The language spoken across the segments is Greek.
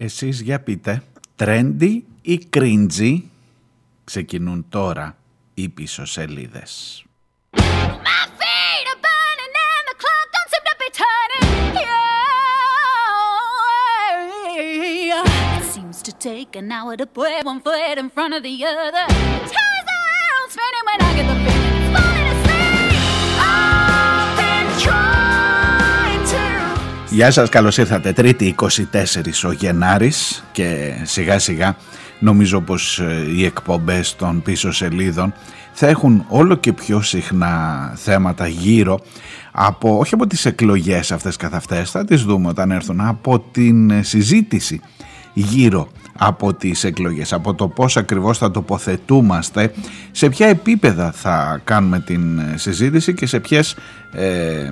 Εσείς για πείτε, trendy ή cringy ξεκινούν τώρα οι πίσω σελίδες. take an hour to put one foot in front of the other. Ties the world spinning when I get the feeling Γεια σας, καλώς ήρθατε. Τρίτη 24 ο Γενάρης και σιγά σιγά νομίζω πως ε, οι εκπομπές των πίσω σελίδων θα έχουν όλο και πιο συχνά θέματα γύρω από, όχι από τις εκλογές αυτές καθ' αυτές, θα τις δούμε όταν έρθουν, από την συζήτηση γύρω από τις εκλογές, από το πώς ακριβώς θα τοποθετούμαστε, σε ποια επίπεδα θα κάνουμε την συζήτηση και σε ποιες ε,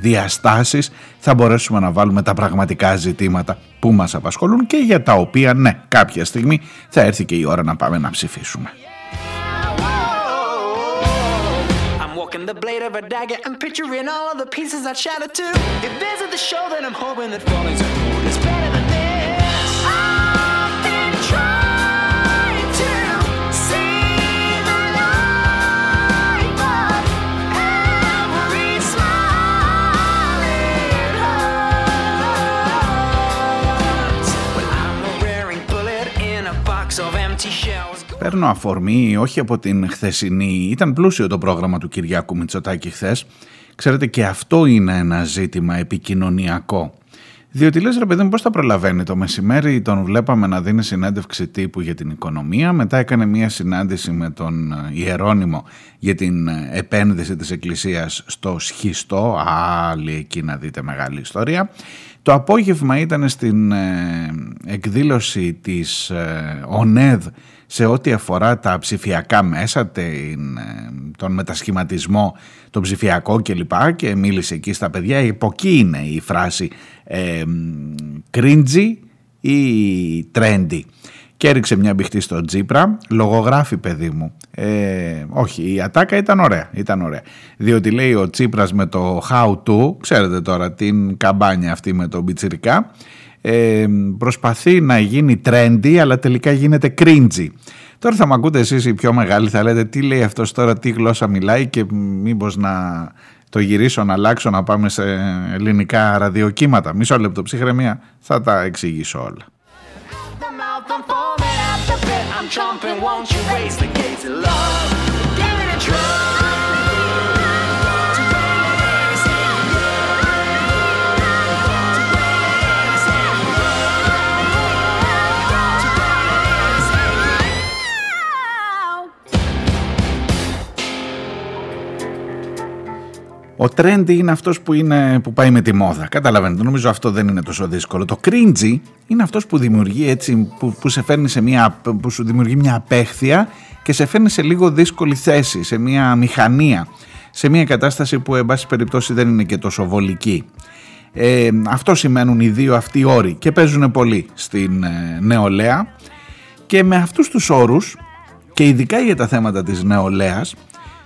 διαστάσεις θα μπορέσουμε να βάλουμε τα πραγματικά ζητήματα που μας απασχολούν και για τα οποία ναι κάποια στιγμή θα έρθει και η ώρα να πάμε να ψηφίσουμε. Παίρνω αφορμή όχι από την χθεσινή, ήταν πλούσιο το πρόγραμμα του Κυριάκου Μητσοτάκη χθες. Ξέρετε και αυτό είναι ένα ζήτημα επικοινωνιακό. Διότι λες ρε παιδί μου πώς θα προλαβαίνει το μεσημέρι τον βλέπαμε να δίνει συνέντευξη τύπου για την οικονομία μετά έκανε μια συνάντηση με τον Ιερώνυμο για την επένδυση της Εκκλησίας στο Σχιστό άλλη εκεί να δείτε μεγάλη ιστορία το απόγευμα ήταν στην ε, εκδήλωση της ε, ΟΝΕΔ σε ό,τι αφορά τα ψηφιακά μέσα, την, ε, τον μετασχηματισμό, τον ψηφιακό κλπ. Και μίλησε εκεί στα παιδιά. Από εκεί είναι η φράση ε, cringy ή trendy και έριξε μια μπιχτή στο Τζίπρα. Λογογράφει, παιδί μου. Ε, όχι, η ατάκα ήταν ωραία, ήταν ωραία. Διότι λέει ο Τσίπρας με το how to, ξέρετε τώρα την καμπάνια αυτή με τον Πιτσιρικά, ε, προσπαθεί να γίνει trendy αλλά τελικά γίνεται cringy. Τώρα θα με ακούτε εσείς οι πιο μεγάλοι, θα λέτε τι λέει αυτός τώρα, τι γλώσσα μιλάει και μήπως να το γυρίσω, να αλλάξω, να πάμε σε ελληνικά ραδιοκύματα. Μισό λεπτό ψυχραιμία, θα τα εξηγήσω όλα. Trumping, won't you raise the gates of love? Ο trendy είναι αυτός που, είναι, που πάει με τη μόδα. Καταλαβαίνετε, νομίζω αυτό δεν είναι τόσο δύσκολο. Το cringy είναι αυτός που δημιουργεί έτσι, που, που, σε φέρνει σε μια, που σου δημιουργεί μια απέχθεια και σε φέρνει σε λίγο δύσκολη θέση, σε μια μηχανία, σε μια κατάσταση που εν πάση περιπτώσει δεν είναι και τόσο βολική. Ε, αυτό σημαίνουν οι δύο αυτοί όροι και παίζουν πολύ στην ε, νεολαία και με αυτούς τους όρους και ειδικά για τα θέματα της νεολαίας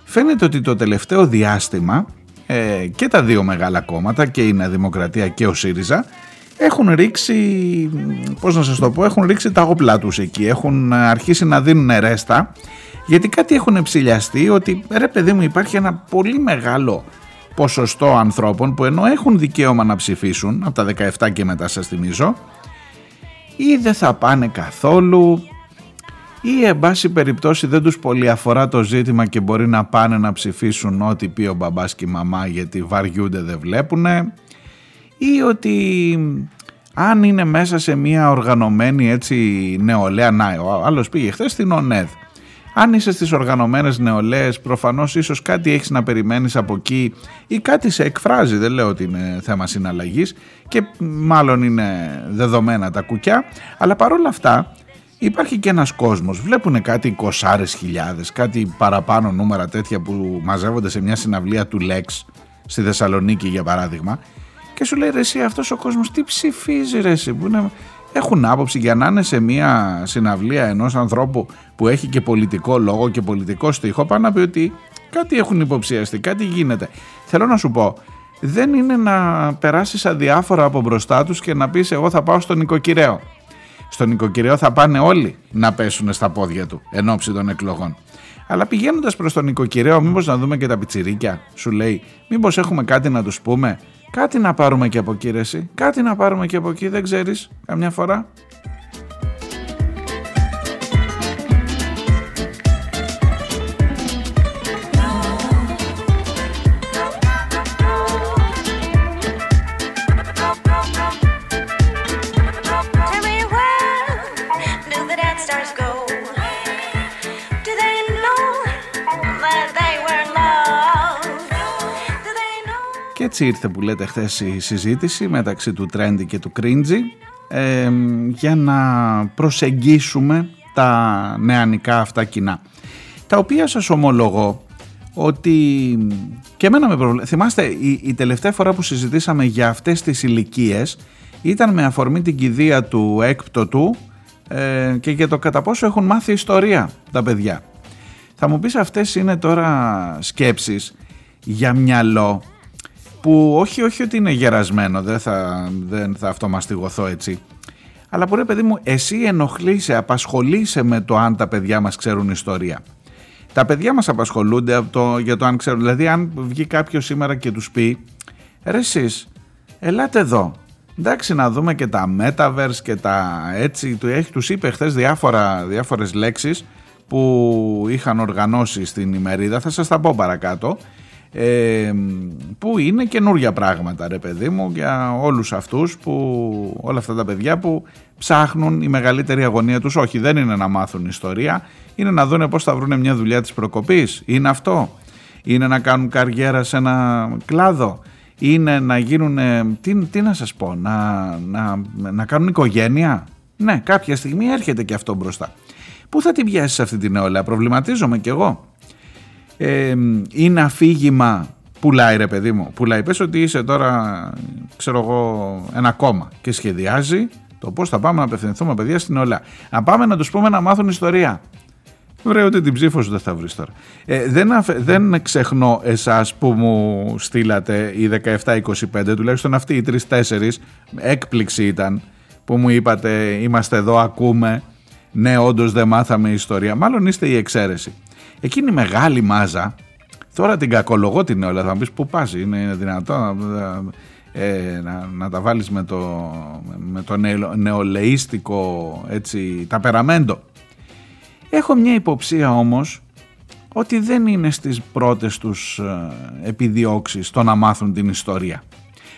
φαίνεται ότι το τελευταίο διάστημα ε, και τα δύο μεγάλα κόμματα και η Νέα Δημοκρατία και ο ΣΥΡΙΖΑ έχουν ρίξει, πώς να σας το πω, έχουν ρίξει τα όπλα τους εκεί, έχουν αρχίσει να δίνουν ρέστα γιατί κάτι έχουν ψηλιαστεί ότι ρε παιδί μου υπάρχει ένα πολύ μεγάλο ποσοστό ανθρώπων που ενώ έχουν δικαίωμα να ψηφίσουν από τα 17 και μετά σας θυμίζω ή δεν θα πάνε καθόλου ή εν πάση περιπτώσει δεν τους πολύ αφορά το ζήτημα και μπορεί να πάνε να ψηφίσουν ό,τι πει ο μπαμπάς και η μαμά γιατί βαριούνται δεν βλέπουνε. Ή ότι αν είναι μέσα σε μια οργανωμένη έτσι νεολαία, να ο άλλος πήγε χθες στην ΟΝΕΔ. Αν είσαι στις οργανωμένες νεολαίες προφανώς ίσως κάτι έχεις να περιμένεις από εκεί ή κάτι σε εκφράζει, δεν λέω ότι είναι θέμα συναλλαγής και μάλλον είναι δεδομένα τα κουκιά αλλά παρόλα αυτά υπάρχει και ένας κόσμος. Βλέπουν κάτι εικοσάρες χιλιάδες, κάτι παραπάνω νούμερα τέτοια που μαζεύονται σε μια συναυλία του Lex στη Θεσσαλονίκη για παράδειγμα και σου λέει ρε εσύ αυτός ο κόσμος τι ψηφίζει ρε εσύ που είναι... Έχουν άποψη για να είναι σε μια συναυλία ενός ανθρώπου που έχει και πολιτικό λόγο και πολιτικό στοιχό πάνω να πει ότι κάτι έχουν υποψιαστεί, κάτι γίνεται. Θέλω να σου πω, δεν είναι να περάσεις αδιάφορα από μπροστά τους και να πεις εγώ θα πάω στον οικοκυρέο στον νοικοκυριό θα πάνε όλοι να πέσουν στα πόδια του εν ώψη των εκλογών. Αλλά πηγαίνοντας προς τον νοικοκυρέο, μήπως να δούμε και τα πιτσιρίκια, σου λέει, Μήπως έχουμε κάτι να τους πούμε, κάτι να πάρουμε και από εκεί, ρε, κάτι να πάρουμε και από εκεί, δεν ξέρεις, καμιά φορά. Έτσι ήρθε που λέτε χθες η συζήτηση μεταξύ του Trendy και του Cringy ε, για να προσεγγίσουμε τα νεανικά αυτά κοινά. Τα οποία σας ομολογώ ότι και εμένα με προβλέπει. Θυμάστε η, η τελευταία φορά που συζητήσαμε για αυτές τις ηλικίες ήταν με αφορμή την κηδεία του έκπτωτου ε, και για το κατά πόσο έχουν μάθει ιστορία τα παιδιά. Θα μου πεις αυτές είναι τώρα σκέψεις για μυαλό που όχι, όχι ότι είναι γερασμένο, δεν θα, δεν θα αυτομαστιγωθώ έτσι, αλλά που ρε παιδί μου, εσύ ενοχλείσαι, απασχολείσαι με το αν τα παιδιά μας ξέρουν ιστορία. Τα παιδιά μας απασχολούνται από το, για το αν ξέρουν, δηλαδή αν βγει κάποιος σήμερα και τους πει, ρε εσείς, ελάτε εδώ, εντάξει να δούμε και τα metaverse και τα έτσι, τους είπε χθες διάφορα, διάφορες λέξεις που είχαν οργανώσει στην ημερίδα, θα σας τα πω παρακάτω, ε, που είναι καινούργια πράγματα ρε παιδί μου για όλους αυτούς που όλα αυτά τα παιδιά που ψάχνουν η μεγαλύτερη αγωνία τους. Όχι δεν είναι να μάθουν ιστορία είναι να δουν πως θα βρουν μια δουλειά της προκοπής. Είναι αυτό. Είναι να κάνουν καριέρα σε ένα κλάδο. Είναι να γίνουν τι, τι να σας πω να, να, να κάνουν οικογένεια. Ναι κάποια στιγμή έρχεται και αυτό μπροστά. Πού θα την πιάσεις αυτή την νεολαία, προβληματίζομαι κι εγώ ε, είναι αφήγημα πουλάει ρε παιδί μου πουλάει πες ότι είσαι τώρα ξέρω εγώ ένα κόμμα και σχεδιάζει το πώς θα πάμε να απευθυνθούμε παιδιά στην όλα να πάμε να τους πούμε να μάθουν ιστορία Βρε ότι την ψήφο σου δεν θα βρεις τώρα. Ε, δεν, δεν ξεχνώ εσάς που μου στείλατε οι 17-25, τουλάχιστον αυτοί οι 3-4, έκπληξη ήταν που μου είπατε είμαστε εδώ, ακούμε, ναι όντως δεν μάθαμε ιστορία. Μάλλον είστε η εξαίρεση. Εκείνη η μεγάλη μάζα, τώρα την κακολογώ την όλα, θα μου πεις πού πας, είναι δυνατό ε, να, να τα βάλεις με το, με το νεολαίστικο έτσι, ταπεραμέντο. Έχω μια υποψία όμως ότι δεν είναι στις πρώτες τους ε, επιδιώξεις το να μάθουν την ιστορία.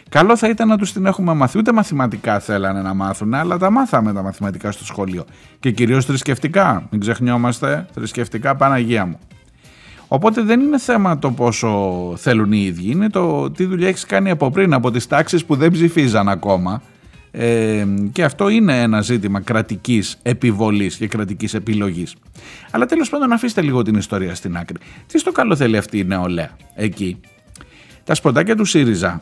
Καλό θα ήταν να τους την έχουμε μάθει. Ούτε μαθηματικά θέλανε να μάθουν, αλλά τα μάθαμε τα μαθηματικά στο σχολείο. Και κυρίως θρησκευτικά. Μην ξεχνιόμαστε, θρησκευτικά Παναγία μου. Οπότε δεν είναι θέμα το πόσο θέλουν οι ίδιοι, είναι το τι δουλειά έχεις κάνει από πριν, από τις τάξεις που δεν ψηφίζαν ακόμα. Ε, και αυτό είναι ένα ζήτημα κρατικής επιβολής και κρατικής επιλογής. Αλλά τέλος πάντων αφήστε λίγο την ιστορία στην άκρη. Τι στο καλό θέλει αυτή η νεολαία εκεί; Τα σποντάκια του ΣΥΡΙΖΑ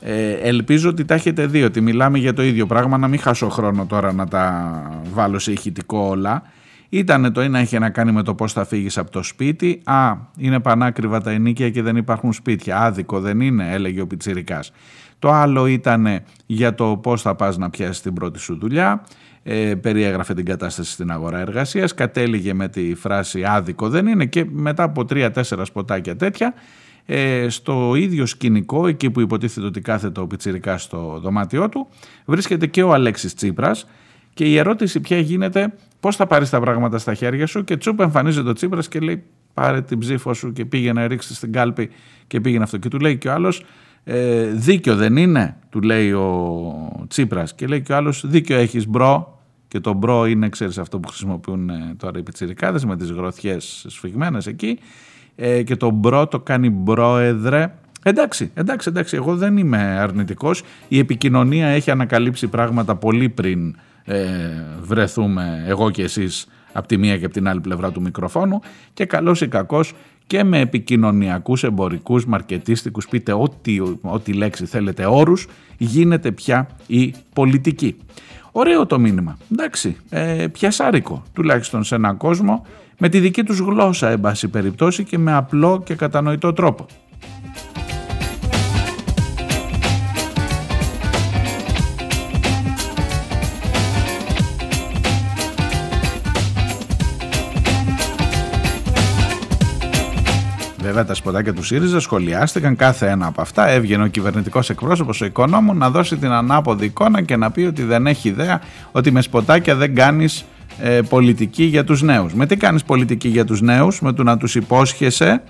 ε, ελπίζω ότι τα έχετε δει, ότι μιλάμε για το ίδιο πράγμα, να μην χάσω χρόνο τώρα να τα βάλω σε ηχητικό όλα. Ήταν το ένα είχε να κάνει με το πώς θα φύγεις από το σπίτι. Α, είναι πανάκριβα τα ενίκια και δεν υπάρχουν σπίτια. Άδικο δεν είναι, έλεγε ο Πιτσιρικάς. Το άλλο ήταν για το πώς θα πας να πιάσεις την πρώτη σου δουλειά. Ε, περιέγραφε την κατάσταση στην αγορά εργασίας. Κατέληγε με τη φράση άδικο δεν είναι και μετά από τρία-τέσσερα σποτάκια τέτοια ε, στο ίδιο σκηνικό, εκεί που υποτίθεται ότι κάθεται ο Πιτσιρικάς στο δωμάτιό του, βρίσκεται και ο Αλέξης Τσίπρας και η ερώτηση πια γίνεται πώς θα πάρεις τα πράγματα στα χέρια σου και τσουπ εμφανίζεται ο Τσίπρας και λέει πάρε την ψήφο σου και πήγαινε να ρίξεις στην κάλπη και πήγαινε αυτό. Και του λέει και ο άλλος ε, δίκιο δεν είναι, του λέει ο Τσίπρας και λέει και ο άλλος δίκιο έχεις bro και το bro είναι ξέρεις αυτό που χρησιμοποιούν ε, τώρα οι πιτσιρικάδες με τις γροθιές σφιγμένες εκεί ε, και το bro το κάνει πρόεδρε. Εντάξει, εντάξει, εντάξει, εγώ δεν είμαι αρνητικός. Η επικοινωνία έχει ανακαλύψει πράγματα πολύ πριν ε, βρεθούμε εγώ και εσείς από τη μία και από την άλλη πλευρά του μικροφόνου και καλώς ή κακώς και με επικοινωνιακούς, εμπορικούς, μαρκετίστικους, πείτε ό,τι, ό,τι λέξη θέλετε όρους, γίνεται πια η πολιτική. Ωραίο το μήνυμα, εντάξει, ε, πιασάρικο, τουλάχιστον σε έναν κόσμο με τη δική τους γλώσσα εν πάση περιπτώσει και με απλό και κατανοητό τρόπο. Βέβαια τα σποτάκια του ΣΥΡΙΖΑ σχολιάστηκαν κάθε ένα από αυτά. Έβγαινε ο κυβερνητικός εκπρόσωπος, ο οικονόμου, να δώσει την ανάποδη εικόνα και να πει ότι δεν έχει ιδέα ότι με σποτάκια δεν κάνεις ε, πολιτική για τους νέους. Με τι κάνεις πολιτική για τους νέους, με το να τους υπόσχεσαι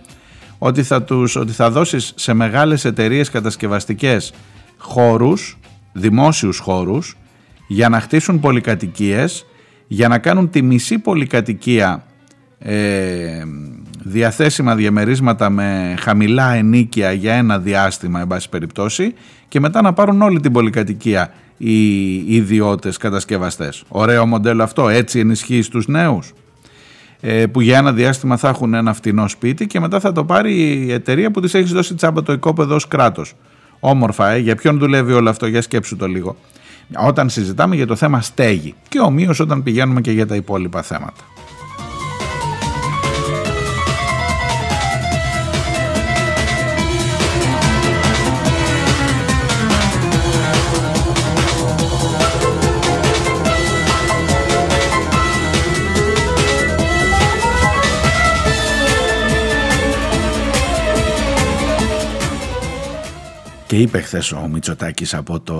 ότι θα, τους, ότι θα δώσεις σε μεγάλες εταιρείες κατασκευαστικές χώρους, δημόσιους χώρους, για να χτίσουν πολυκατοικίες, για να κάνουν τη μισή πολυκατοικία ε, διαθέσιμα διαμερίσματα με χαμηλά ενίκεια για ένα διάστημα, εν πάση περιπτώσει, και μετά να πάρουν όλη την πολυκατοικία οι ιδιώτες κατασκευαστές. Ωραίο μοντέλο αυτό, έτσι ενισχύει στους νέους ε, που για ένα διάστημα θα έχουν ένα φτηνό σπίτι και μετά θα το πάρει η εταιρεία που της έχεις δώσει τσάμπα το οικόπεδο ως κράτος. Όμορφα, ε, για ποιον δουλεύει όλο αυτό, για σκέψου το λίγο. Όταν συζητάμε για το θέμα στέγη και ομοίως όταν πηγαίνουμε και για τα υπόλοιπα θέματα. Και είπε χθες ο Μητσοτάκης από το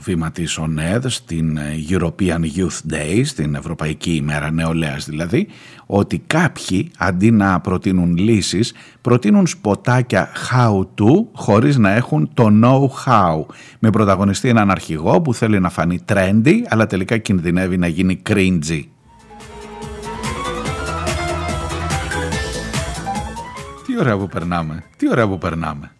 βήμα της ΟΝΕΔ στην European Youth Day, στην Ευρωπαϊκή ημέρα νεολαίας δηλαδή, ότι κάποιοι αντί να προτείνουν λύσεις, προτείνουν σποτάκια how to χωρίς να έχουν το know-how. Με πρωταγωνιστή έναν αρχηγό που θέλει να φανεί trendy, αλλά τελικά κινδυνεύει να γίνει cringy. Τι ωραία που περνάμε, τι ωραία που περνάμε.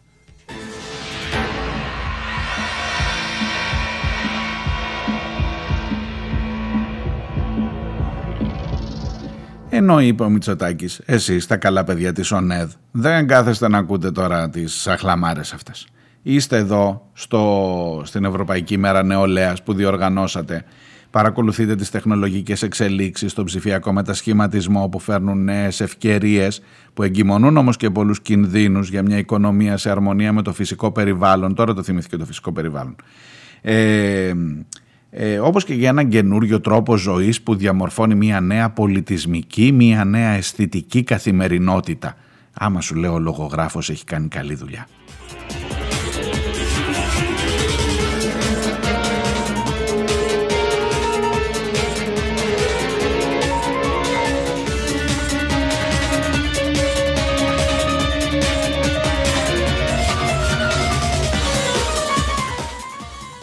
Ενώ είπε ο Μητσοτάκης, εσείς τα καλά παιδιά της ΟΝΕΔ, δεν κάθεστε να ακούτε τώρα τις αχλαμάρες αυτές. Είστε εδώ στο, στην Ευρωπαϊκή Μέρα Νεολαίας που διοργανώσατε. Παρακολουθείτε τις τεχνολογικές εξελίξεις στον ψηφιακό μετασχηματισμό που φέρνουν νέες ευκαιρίες που εγκυμονούν όμως και πολλούς κινδύνους για μια οικονομία σε αρμονία με το φυσικό περιβάλλον. Τώρα το θυμήθηκε το φυσικό περιβάλλον. Ε, ε, όπως και για έναν καινούριο τρόπο ζωής που διαμορφώνει μια νέα πολιτισμική, μια νέα αισθητική καθημερινότητα. Άμα σου λέω ο λογογράφος έχει κάνει καλή δουλειά.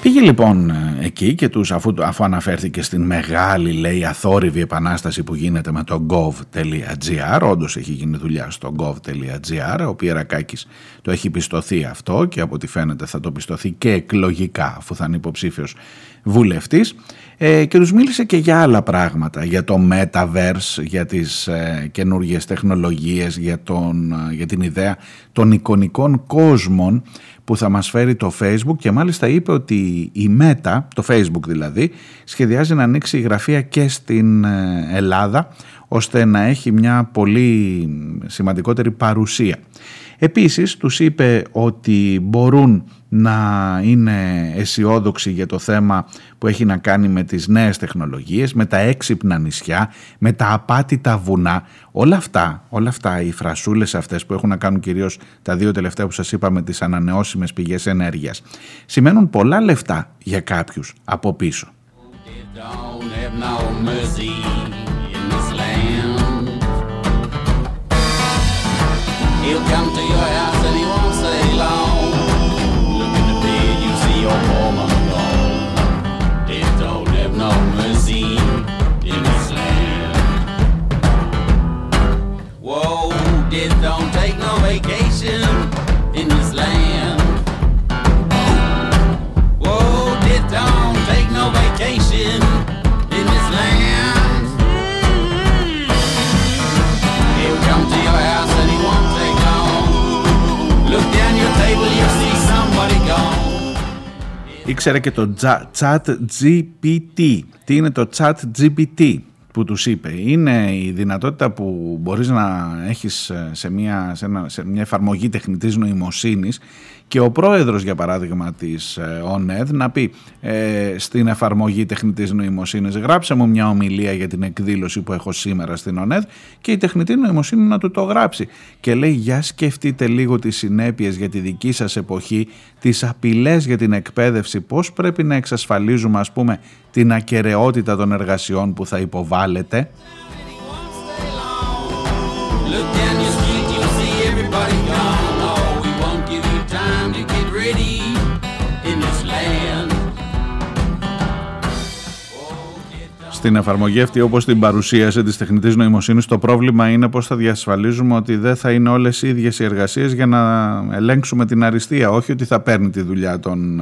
Πήγε λοιπόν εκεί και τους αφού, αφού αναφέρθηκε στην μεγάλη λέει αθόρυβη επανάσταση που γίνεται με το gov.gr όντως έχει γίνει δουλειά στο gov.gr ο Πιερακάκης το έχει πιστωθεί αυτό και από ό,τι φαίνεται θα το πιστωθεί και εκλογικά αφού θα είναι υποψήφιος βουλευτής. Ε, και τους μίλησε και για άλλα πράγματα για το metaverse, για τις ε, καινούργιες τεχνολογίες για, τον, ε, για την ιδέα των εικονικών κόσμων που θα μας φέρει το Facebook και μάλιστα είπε ότι η Meta, το Facebook δηλαδή, σχεδιάζει να ανοίξει η γραφεία και στην ε, Ελλάδα ώστε να έχει μια πολύ σημαντικότερη παρουσία. Επίσης τους είπε ότι μπορούν να είναι αισιόδοξοι για το θέμα που έχει να κάνει με τις νέες τεχνολογίες, με τα έξυπνα νησιά, με τα απάτητα βουνά. Όλα αυτά, όλα αυτά οι φρασούλες αυτές που έχουν να κάνουν κυρίως τα δύο τελευταία που σας είπα με τις ανανεώσιμες πηγές ενέργειας, σημαίνουν πολλά λεφτά για κάποιους από πίσω. Ήξερε και το chat GPT. Τι είναι το chat GPT που τους είπε; Είναι η δυνατότητα που μπορείς να έχεις σε μια, σε, σε μια εφαρμογή τεχνητής νοημοσύνης και ο πρόεδρος για παράδειγμα της ε, ΟΝΕΔ να πει ε, στην εφαρμογή τεχνητής νοημοσύνης γράψε μου μια ομιλία για την εκδήλωση που έχω σήμερα στην ΟΝΕΔ και η τεχνητή νοημοσύνη να του το γράψει και λέει για σκεφτείτε λίγο τις συνέπειες για τη δική σας εποχή τις απειλές για την εκπαίδευση πώς πρέπει να εξασφαλίζουμε ας πούμε την ακαιρεότητα των εργασιών που θα υποβάλλετε στην εφαρμογή αυτή όπως την παρουσίασε της τεχνητής νοημοσύνης το πρόβλημα είναι πώς θα διασφαλίζουμε ότι δεν θα είναι όλες οι ίδιες οι εργασίες για να ελέγξουμε την αριστεία όχι ότι θα παίρνει τη δουλειά των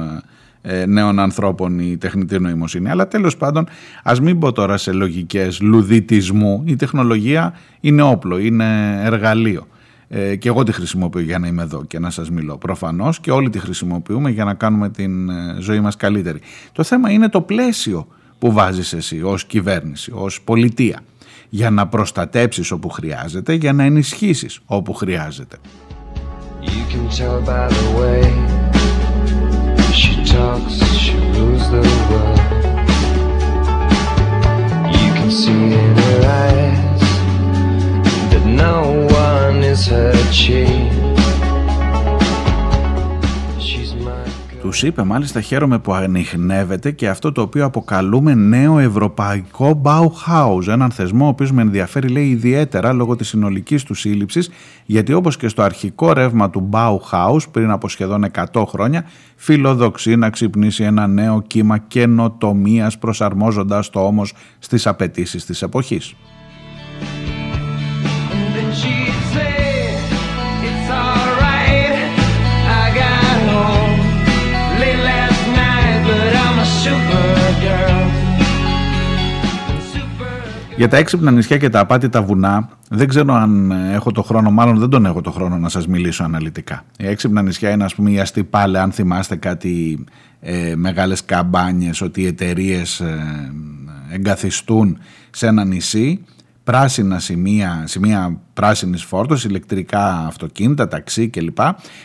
ε, νέων ανθρώπων η τεχνητή νοημοσύνη. Αλλά τέλος πάντων ας μην πω τώρα σε λογικές λουδιτισμού η τεχνολογία είναι όπλο, είναι εργαλείο. Ε, και εγώ τη χρησιμοποιώ για να είμαι εδώ και να σας μιλώ. Προφανώς και όλοι τη χρησιμοποιούμε για να κάνουμε την ε, ζωή μας καλύτερη. Το θέμα είναι το πλαίσιο που βάζεις εσύ ως κυβέρνηση, ως πολιτεία για να προστατέψεις όπου χρειάζεται, για να ενισχύσεις όπου χρειάζεται. You can tell by the way she talks, she rules the world. You can see in her eyes that no one is her chief. Τους είπε μάλιστα χαίρομαι που ανοιχνεύεται και αυτό το οποίο αποκαλούμε νέο ευρωπαϊκό Bauhaus, έναν θεσμό ο οποίος με ενδιαφέρει λέει ιδιαίτερα λόγω της συνολικής του σύλληψης γιατί όπως και στο αρχικό ρεύμα του Bauhaus πριν από σχεδόν 100 χρόνια φιλοδοξεί να ξυπνήσει ένα νέο κύμα καινοτομίας προσαρμόζοντας το όμως στις απαιτήσεις της εποχής. Για τα έξυπνα νησιά και τα απάτητα βουνά, δεν ξέρω αν έχω το χρόνο, μάλλον δεν τον έχω το χρόνο να σας μιλήσω αναλυτικά. Η έξυπνα νησιά είναι ας πούμε η αστυπάλε, αν θυμάστε κάτι ε, μεγάλες καμπάνιες, ότι οι εταιρείες ε, εγκαθιστούν σε ένα νησί, πράσινα σημεία, σημεία πράσινης φόρτωσης, ηλεκτρικά αυτοκίνητα, ταξί κλπ.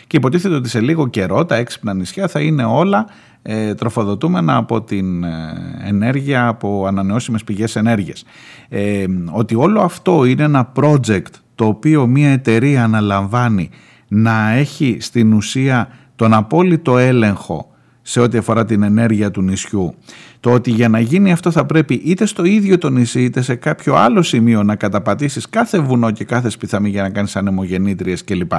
Και υποτίθεται ότι σε λίγο καιρό τα έξυπνα νησιά θα είναι όλα ε, τροφοδοτούμενα από την ε, ενέργεια, από ανανεώσιμες πηγές ενέργειας. Ε, ότι όλο αυτό είναι ένα project το οποίο μια εταιρεία αναλαμβάνει να έχει στην ουσία τον απόλυτο έλεγχο σε ό,τι αφορά την ενέργεια του νησιού. Το ότι για να γίνει αυτό θα πρέπει είτε στο ίδιο το νησί είτε σε κάποιο άλλο σημείο να καταπατήσεις κάθε βουνό και κάθε σπιθαμή για να κάνεις ανεμογεννήτριες κλπ.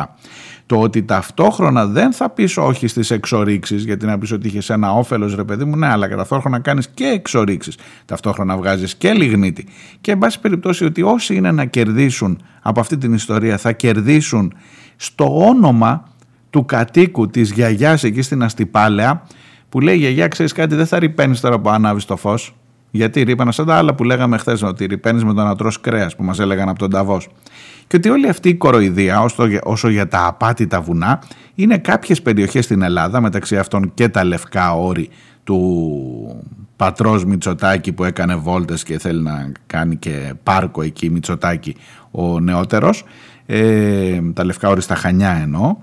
Το ότι ταυτόχρονα δεν θα πεις όχι στις εξορίξεις γιατί να πεις ότι είχες ένα όφελος ρε παιδί μου ναι αλλά ταυτόχρονα κάνεις και εξορίξεις ταυτόχρονα βγάζεις και λιγνίτη και εν πάση περιπτώσει ότι όσοι είναι να κερδίσουν από αυτή την ιστορία θα κερδίσουν στο όνομα του κατοίκου της γιαγιάς εκεί στην Αστυπάλαια που λέει γιαγιά ξέρεις κάτι δεν θα ρηπαίνεις τώρα που ανάβεις το φως γιατί ρήπανα σαν τα άλλα που λέγαμε χθες ότι ρηπαίνεις με το να τρως κρέας που μας έλεγαν από τον Ταβός. Και ότι όλη αυτή η κοροϊδία όσο, όσο για τα απάτητα βουνά είναι κάποιες περιοχές στην Ελλάδα μεταξύ αυτών και τα λευκά όρη του πατρός Μητσοτάκη που έκανε βόλτες και θέλει να κάνει και πάρκο εκεί Μητσοτάκη ο νεότερος. Ε, τα λευκά όρη στα Χανιά εννοώ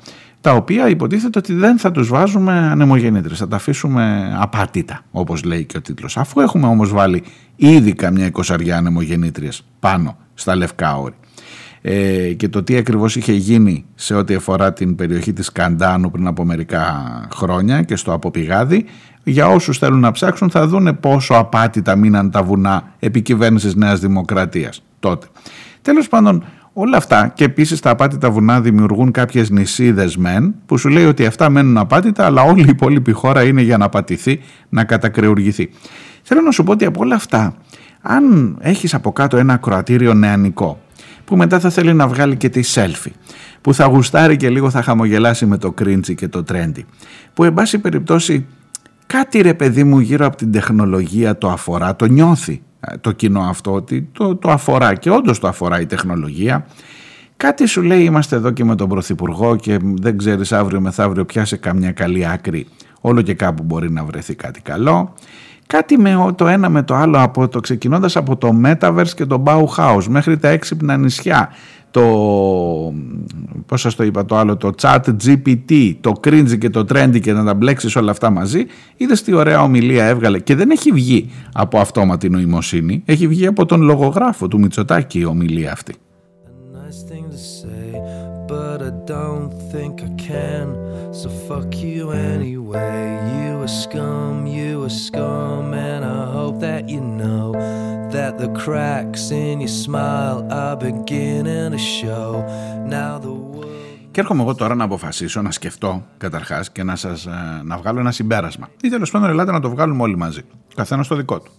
τα οποία υποτίθεται ότι δεν θα τους βάζουμε ανεμογεννήτρες, θα τα αφήσουμε απάτητα, όπως λέει και ο τίτλος. Αφού έχουμε όμως βάλει ήδη καμιά εικοσαριά ανεμογεννήτριες πάνω στα λευκά όρη. Ε, και το τι ακριβώς είχε γίνει σε ό,τι αφορά την περιοχή της Καντάνου πριν από μερικά χρόνια και στο Αποπηγάδι, για όσους θέλουν να ψάξουν θα δούνε πόσο απάτητα μείναν τα βουνά επί κυβέρνησης Νέας Δημοκρατίας τότε. Τέλος πάντων, Όλα αυτά και επίσης τα απάτητα βουνά δημιουργούν κάποιες νησίδες μεν που σου λέει ότι αυτά μένουν απάτητα αλλά όλη η υπόλοιπη χώρα είναι για να πατηθεί, να κατακρεουργηθεί. Θέλω να σου πω ότι από όλα αυτά αν έχεις από κάτω ένα κροατήριο νεανικό που μετά θα θέλει να βγάλει και τη selfie που θα γουστάρει και λίγο θα χαμογελάσει με το cringy και το trendy που εν πάση περιπτώσει κάτι ρε παιδί μου γύρω από την τεχνολογία το αφορά, το νιώθει ε, το κοινό αυτό ότι το, το αφορά και όντως το αφορά η τεχνολογία. Κάτι σου λέει είμαστε εδώ και με τον Πρωθυπουργό και δεν ξέρεις αύριο μεθαύριο πιάσε καμιά καλή άκρη. Όλο και κάπου μπορεί να βρεθεί κάτι καλό. Κάτι με το ένα με το άλλο από το ξεκινώντας από το Metaverse και το Bauhaus μέχρι τα έξυπνα νησιά το, πώς σας το είπα το άλλο, το chat GPT, το cringe και το trendy και να τα μπλέξεις όλα αυτά μαζί, είδες τι ωραία ομιλία έβγαλε και δεν έχει βγει από αυτόματη νοημοσύνη, έχει βγει από τον λογογράφο του Μητσοτάκη η ομιλία αυτή. So fuck you anyway. You a scum, you a scum, and I hope that you know that the cracks in your smile are beginning to show. Now the και έρχομαι εγώ τώρα να αποφασίσω, να σκεφτώ καταρχάς και να, σας, να βγάλω ένα συμπέρασμα. Ή τέλος πάντων, ελάτε να το βγάλουμε όλοι μαζί. Καθένας το δικό του.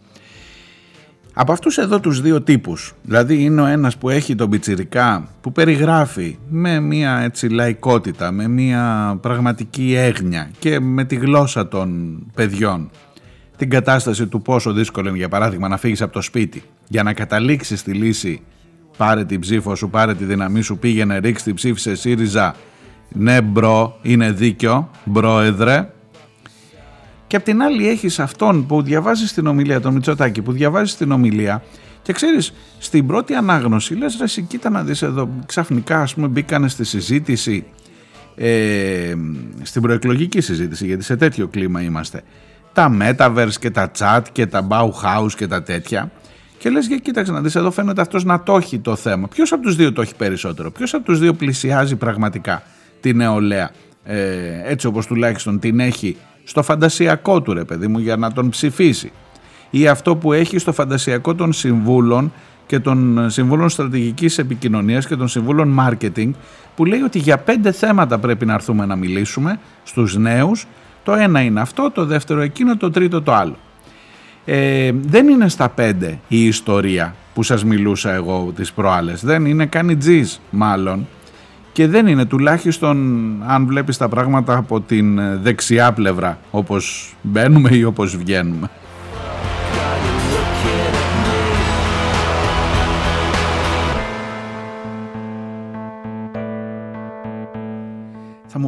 Από αυτούς εδώ τους δύο τύπους, δηλαδή είναι ο ένας που έχει τον πιτσιρικά που περιγράφει με μια έτσι λαϊκότητα, με μια πραγματική έγνοια και με τη γλώσσα των παιδιών την κατάσταση του πόσο δύσκολο είναι για παράδειγμα να φύγεις από το σπίτι. Για να καταλήξεις τη λύση πάρε την ψήφο σου, πάρε τη δύναμή σου, πήγαινε ρίξε τη, ψήφισε ΣΥΡΙΖΑ. Ναι bro, είναι δίκιο, μπρόεδρε. Και απ' την άλλη έχεις αυτόν που διαβάζει την ομιλία, τον Μητσοτάκη που διαβάζει την ομιλία και ξέρεις στην πρώτη ανάγνωση λες ρε κοίτα να δεις εδώ ξαφνικά ας πούμε μπήκανε στη συζήτηση ε, στην προεκλογική συζήτηση γιατί σε τέτοιο κλίμα είμαστε τα Metaverse και τα chat και τα Bauhaus και τα τέτοια. Και λες για κοίταξε να δεις εδώ φαίνεται αυτός να το έχει το θέμα. Ποιος από τους δύο το έχει περισσότερο; Ποιος από τους δύο πλησιάζει πραγματικά την νεολαία; Ε, έτσι όπως τουλάχιστον την έχει στο φαντασιακό του ρε παιδί μου για να τον ψηφίσει. Ή αυτό που έχει στο φαντασιακό των συμβούλων και των συμβούλων στρατηγικής επικοινωνίας και των συμβούλων marketing που λέει ότι για πέντε θέματα πρέπει να έρθουμε να μιλήσουμε στους νέους το ένα είναι αυτό, το δεύτερο εκείνο, το τρίτο το άλλο. Ε, δεν είναι στα πέντε η ιστορία που σας μιλούσα εγώ τις προάλλες. Δεν είναι κάνει τζιζ μάλλον και δεν είναι τουλάχιστον αν βλέπεις τα πράγματα από την δεξιά πλευρά όπως μπαίνουμε ή όπως βγαίνουμε.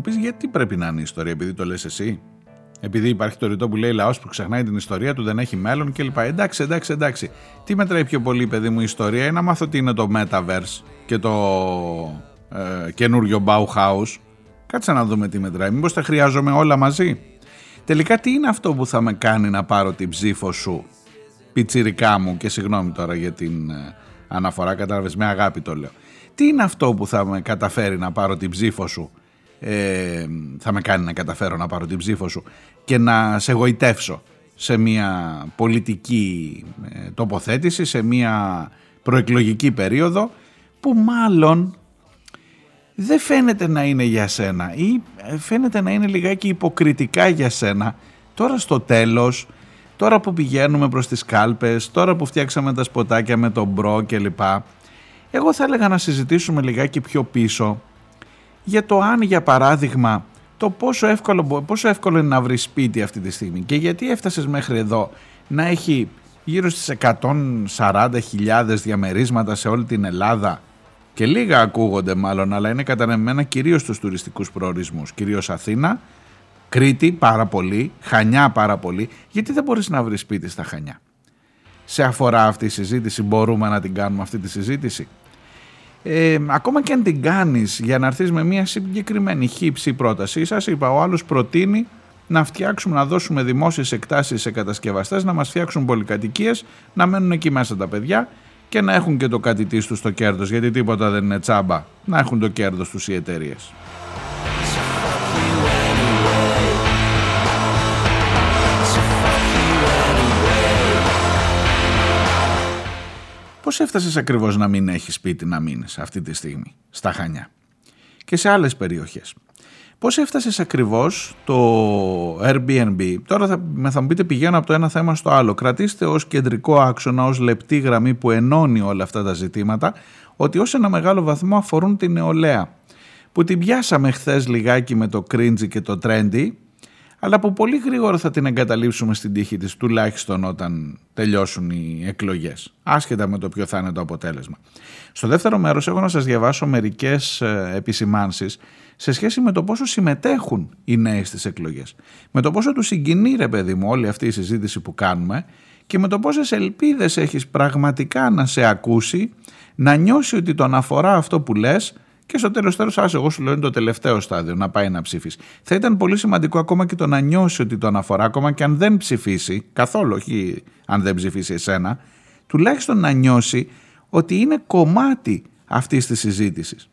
Θα μου πεις γιατί πρέπει να είναι η ιστορία, επειδή το λες εσύ; Επειδή υπάρχει το ρητό που λέει λαός που ξεχνάει την ιστορία του, δεν έχει μέλλον κλπ. Εντάξει, εντάξει, εντάξει. Τι μετράει πιο πολύ, παιδί μου, η ιστορία; Είναι να μάθω τι είναι το Metaverse και το ε, καινούριο Bauhaus. Κάτσε να δούμε τι μετράει. Μήπως τα χρειάζομαι όλα μαζί; Τελικά τι είναι αυτό που θα με κάνει να πάρω την ψήφο σου, πιτσιρικά μου; Και συγγνώμη τώρα για την ε, αναφορά, κατάλαβες με αγάπη το λέω. Τι είναι αυτό που θα με καταφέρει να πάρω την ψήφο σου, ε, θα με κάνει να καταφέρω να πάρω την ψήφο σου και να σε γοητεύσω σε μια πολιτική ε, τοποθέτηση, σε μια προεκλογική περίοδο που μάλλον δεν φαίνεται να είναι για σένα ή ε, φαίνεται να είναι λιγάκι υποκριτικά για σένα. Τώρα στο τέλος τώρα που πηγαίνουμε προς τις κάλπες τώρα που φτιάξαμε τα σποτάκια με τον bro και λοιπά εγώ θα έλεγα να συζητήσουμε λιγάκι πιο πίσω για το αν για παράδειγμα το πόσο εύκολο, πόσο εύκολο είναι να βρεις σπίτι αυτή τη στιγμή και γιατί έφτασες μέχρι εδώ να έχει γύρω στις 140.000 διαμερίσματα σε όλη την Ελλάδα και λίγα ακούγονται μάλλον, αλλά είναι κατανεμμένα κυρίως στους τουριστικούς προορισμούς, κυρίως Αθήνα, Κρήτη πάρα πολύ, Χανιά πάρα πολύ, γιατί δεν μπορείς να βρεις σπίτι στα Χανιά. Σε αφορά αυτή η συζήτηση, μπορούμε να την κάνουμε αυτή τη συζήτηση; Ε, ακόμα και αν την κάνεις για να έρθεις με μια συγκεκριμένη χύψη πρόταση, σας είπα, ο άλλος προτείνει να φτιάξουμε, να δώσουμε δημόσιες εκτάσεις σε κατασκευαστές, να μας φτιάξουν πολυκατοικίες, να μένουν εκεί μέσα τα παιδιά και να έχουν και το κάτι της τους στο κέρδος, γιατί τίποτα δεν είναι τσάμπα, να έχουν το κέρδος τους οι εταιρείες. Πώς έφτασες ακριβώς να μην έχεις σπίτι να μείνεις αυτή τη στιγμή στα Χανιά και σε άλλες περιοχές; Πώς έφτασες ακριβώς το Airbnb, τώρα θα, θα μου πείτε πηγαίνω από το ένα θέμα στο άλλο, κρατήστε ως κεντρικό άξονα, ως λεπτή γραμμή που ενώνει όλα αυτά τα ζητήματα, ότι ως ένα μεγάλο βαθμό αφορούν την νεολαία, που την πιάσαμε χθες λιγάκι με το cringy και το trendy, αλλά που πολύ γρήγορα θα την εγκαταλείψουμε στην τύχη της, τουλάχιστον όταν τελειώσουν οι εκλογές, άσχετα με το ποιο θα είναι το αποτέλεσμα. Στο δεύτερο μέρος έχω να σας διαβάσω μερικές ε, επισημάνσεις σε σχέση με το πόσο συμμετέχουν οι νέοι στις εκλογές. Με το πόσο τους συγκινεί ρε παιδί μου όλη αυτή η συζήτηση που κάνουμε και με το πόσες ελπίδες έχεις πραγματικά να σε ακούσει, να νιώσει ότι τον αφορά αυτό που λες και στο τέλος τέλος, άσε, εγώ σου λέω είναι το τελευταίο στάδιο να πάει να ψηφίσει. Θα ήταν πολύ σημαντικό ακόμα και το να νιώσει ότι τον αφορά, ακόμα και αν δεν ψηφίσει, καθόλου, όχι αν δεν ψηφίσει εσένα, τουλάχιστον να νιώσει ότι είναι κομμάτι αυτής της συζήτησης.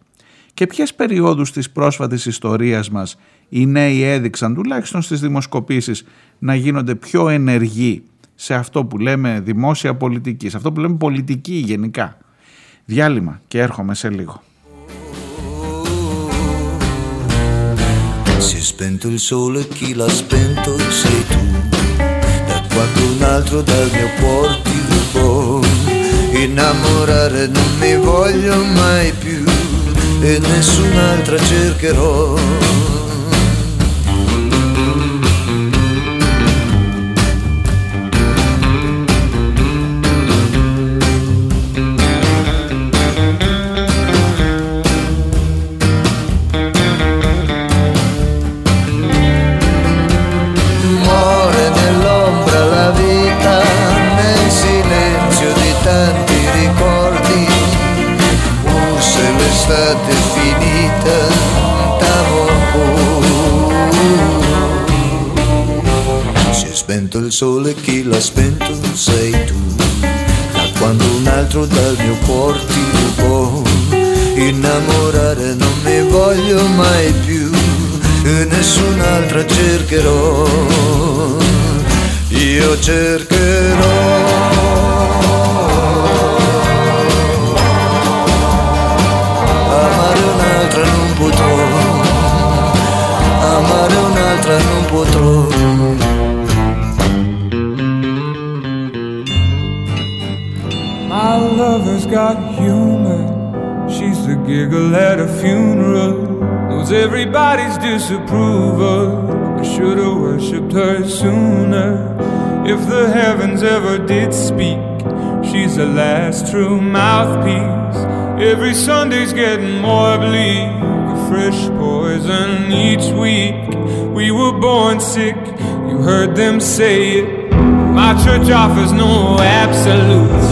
Και ποιες περιόδους της πρόσφατης ιστορίας μας οι νέοι έδειξαν, τουλάχιστον στις δημοσκοπήσεις, να γίνονται πιο ενεργοί σε αυτό που λέμε δημόσια πολιτική, σε αυτό που λέμε πολιτική γενικά. Διάλειμμα και έρχομαι σε λίγο. Si è spento il sole, chi l'ha spento sei tu. Da quando un altro dal mio cuore ti rubò. Innamorare non mi voglio mai più e nessun'altra cercherò. Sole chi l'ha spento sei tu, da quando un altro dal mio cuore ti rubò. Innamorare non mi voglio mai più e nessun'altra cercherò, io cercherò. Amare un'altra non potrò, got humor. She's the giggle at a funeral. Knows everybody's disapproval. I should have worshipped her sooner. If the heavens ever did speak, she's the last true mouthpiece. Every Sunday's getting more bleak. A fresh poison each week. We were born sick, you heard them say it. My church offers no absolutes.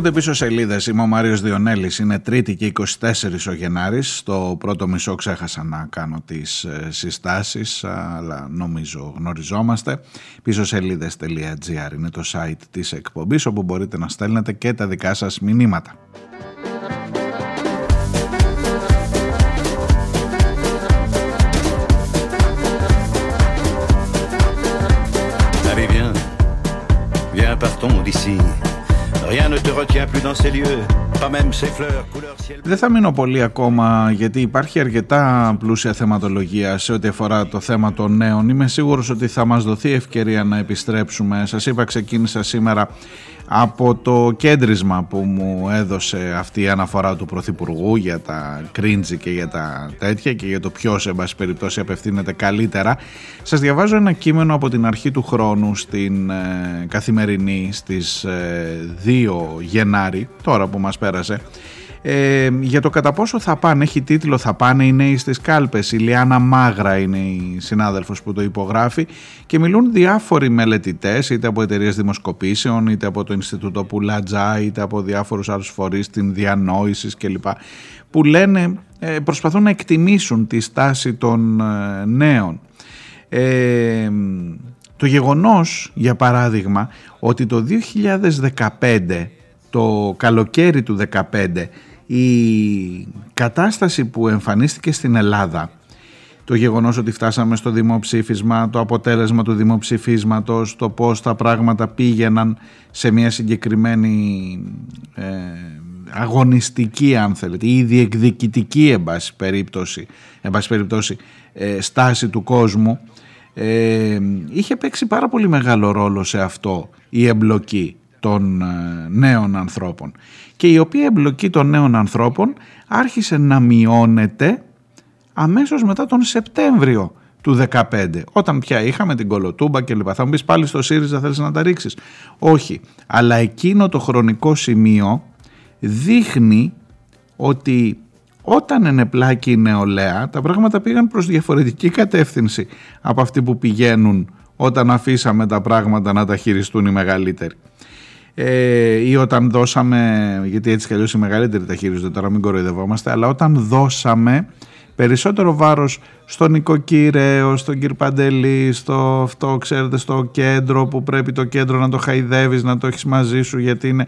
Ακούτε πίσω σελίδες. Είμαι ο Μάριος Διονέλης. Είναι Τρίτη και 24 ο Γενάρης. Στο πρώτο μισό ξέχασα να κάνω τις ε, συστάσεις, αλλά νομίζω γνωριζόμαστε. Πίσω σελίδε.gr είναι το site της εκπομπής όπου μπορείτε να στέλνετε και τα δικά σας μηνύματα. Δεν θα μείνω πολύ ακόμα γιατί υπάρχει αρκετά πλούσια θεματολογία σε ό,τι αφορά το θέμα των νέων. Είμαι σίγουρος ότι θα μας δοθεί ευκαιρία να επιστρέψουμε. Σας είπα ξεκίνησα σήμερα από το κέντρισμα που μου έδωσε αυτή η αναφορά του Πρωθυπουργού για τα κρίντζι και για τα τέτοια και για το ποιος σε πάση περιπτώσει απευθύνεται καλύτερα σας διαβάζω ένα κείμενο από την αρχή του χρόνου στην ε, καθημερινή στις 2 ε, Γενάρη τώρα που μας πέρασε ε, για το κατά πόσο θα πάνε, έχει τίτλο «Θα πάνε οι νέοι στις κάλπες». Η Λιάννα Μάγρα είναι η συνάδελφος που το υπογράφει και μιλούν διάφοροι μελετητές, είτε από εταιρείες δημοσκοπήσεων, είτε από το Ινστιτούτο Πουλατζά, είτε από διάφορους άλλους φορείς, την διανόησης κλπ. που λένε, ε, προσπαθούν να εκτιμήσουν τη στάση των ε, νέων. Ε, το γεγονός, για παράδειγμα, ότι το 2015, το καλοκαίρι του 2015, η κατάσταση που εμφανίστηκε στην Ελλάδα το γεγονός ότι φτάσαμε στο δημοψήφισμα, το αποτέλεσμα του δημοψηφίσματος, το πώς τα πράγματα πήγαιναν σε μια συγκεκριμένη ε, αγωνιστική αν θέλετε ή διεκδικητική εν πάση περιπτώσει, περιπτώσει ε, στάση του κόσμου ε, είχε παίξει πάρα πολύ μεγάλο ρόλο σε αυτό η εμπλοκή των νέων ανθρώπων και η οποία εμπλοκή των νέων ανθρώπων άρχισε να μειώνεται αμέσως μετά τον Σεπτέμβριο του 2015, όταν πια είχαμε την κολοτούμπα και λοιπά. Θα μου πεις πάλι στο ΣΥΡΙΖΑ θέλεις να τα ρίξεις. Όχι, αλλά εκείνο το χρονικό σημείο δείχνει ότι όταν ενεπλάκη η νεολαία τα πράγματα πήγαν προς διαφορετική κατεύθυνση από αυτή που πηγαίνουν όταν αφήσαμε τα πράγματα να τα χειριστούν οι μεγαλύτεροι ε, ή όταν δώσαμε, γιατί έτσι κι αλλιώς οι μεγαλύτεροι τα χειρίζονται τώρα μην κοροϊδευόμαστε, αλλά όταν δώσαμε περισσότερο βάρος στον οικοκύρεο, στον κυρπαντελή, στο αυτό ξέρετε στο κέντρο που πρέπει το κέντρο να το χαϊδεύεις, να το έχεις μαζί σου γιατί είναι...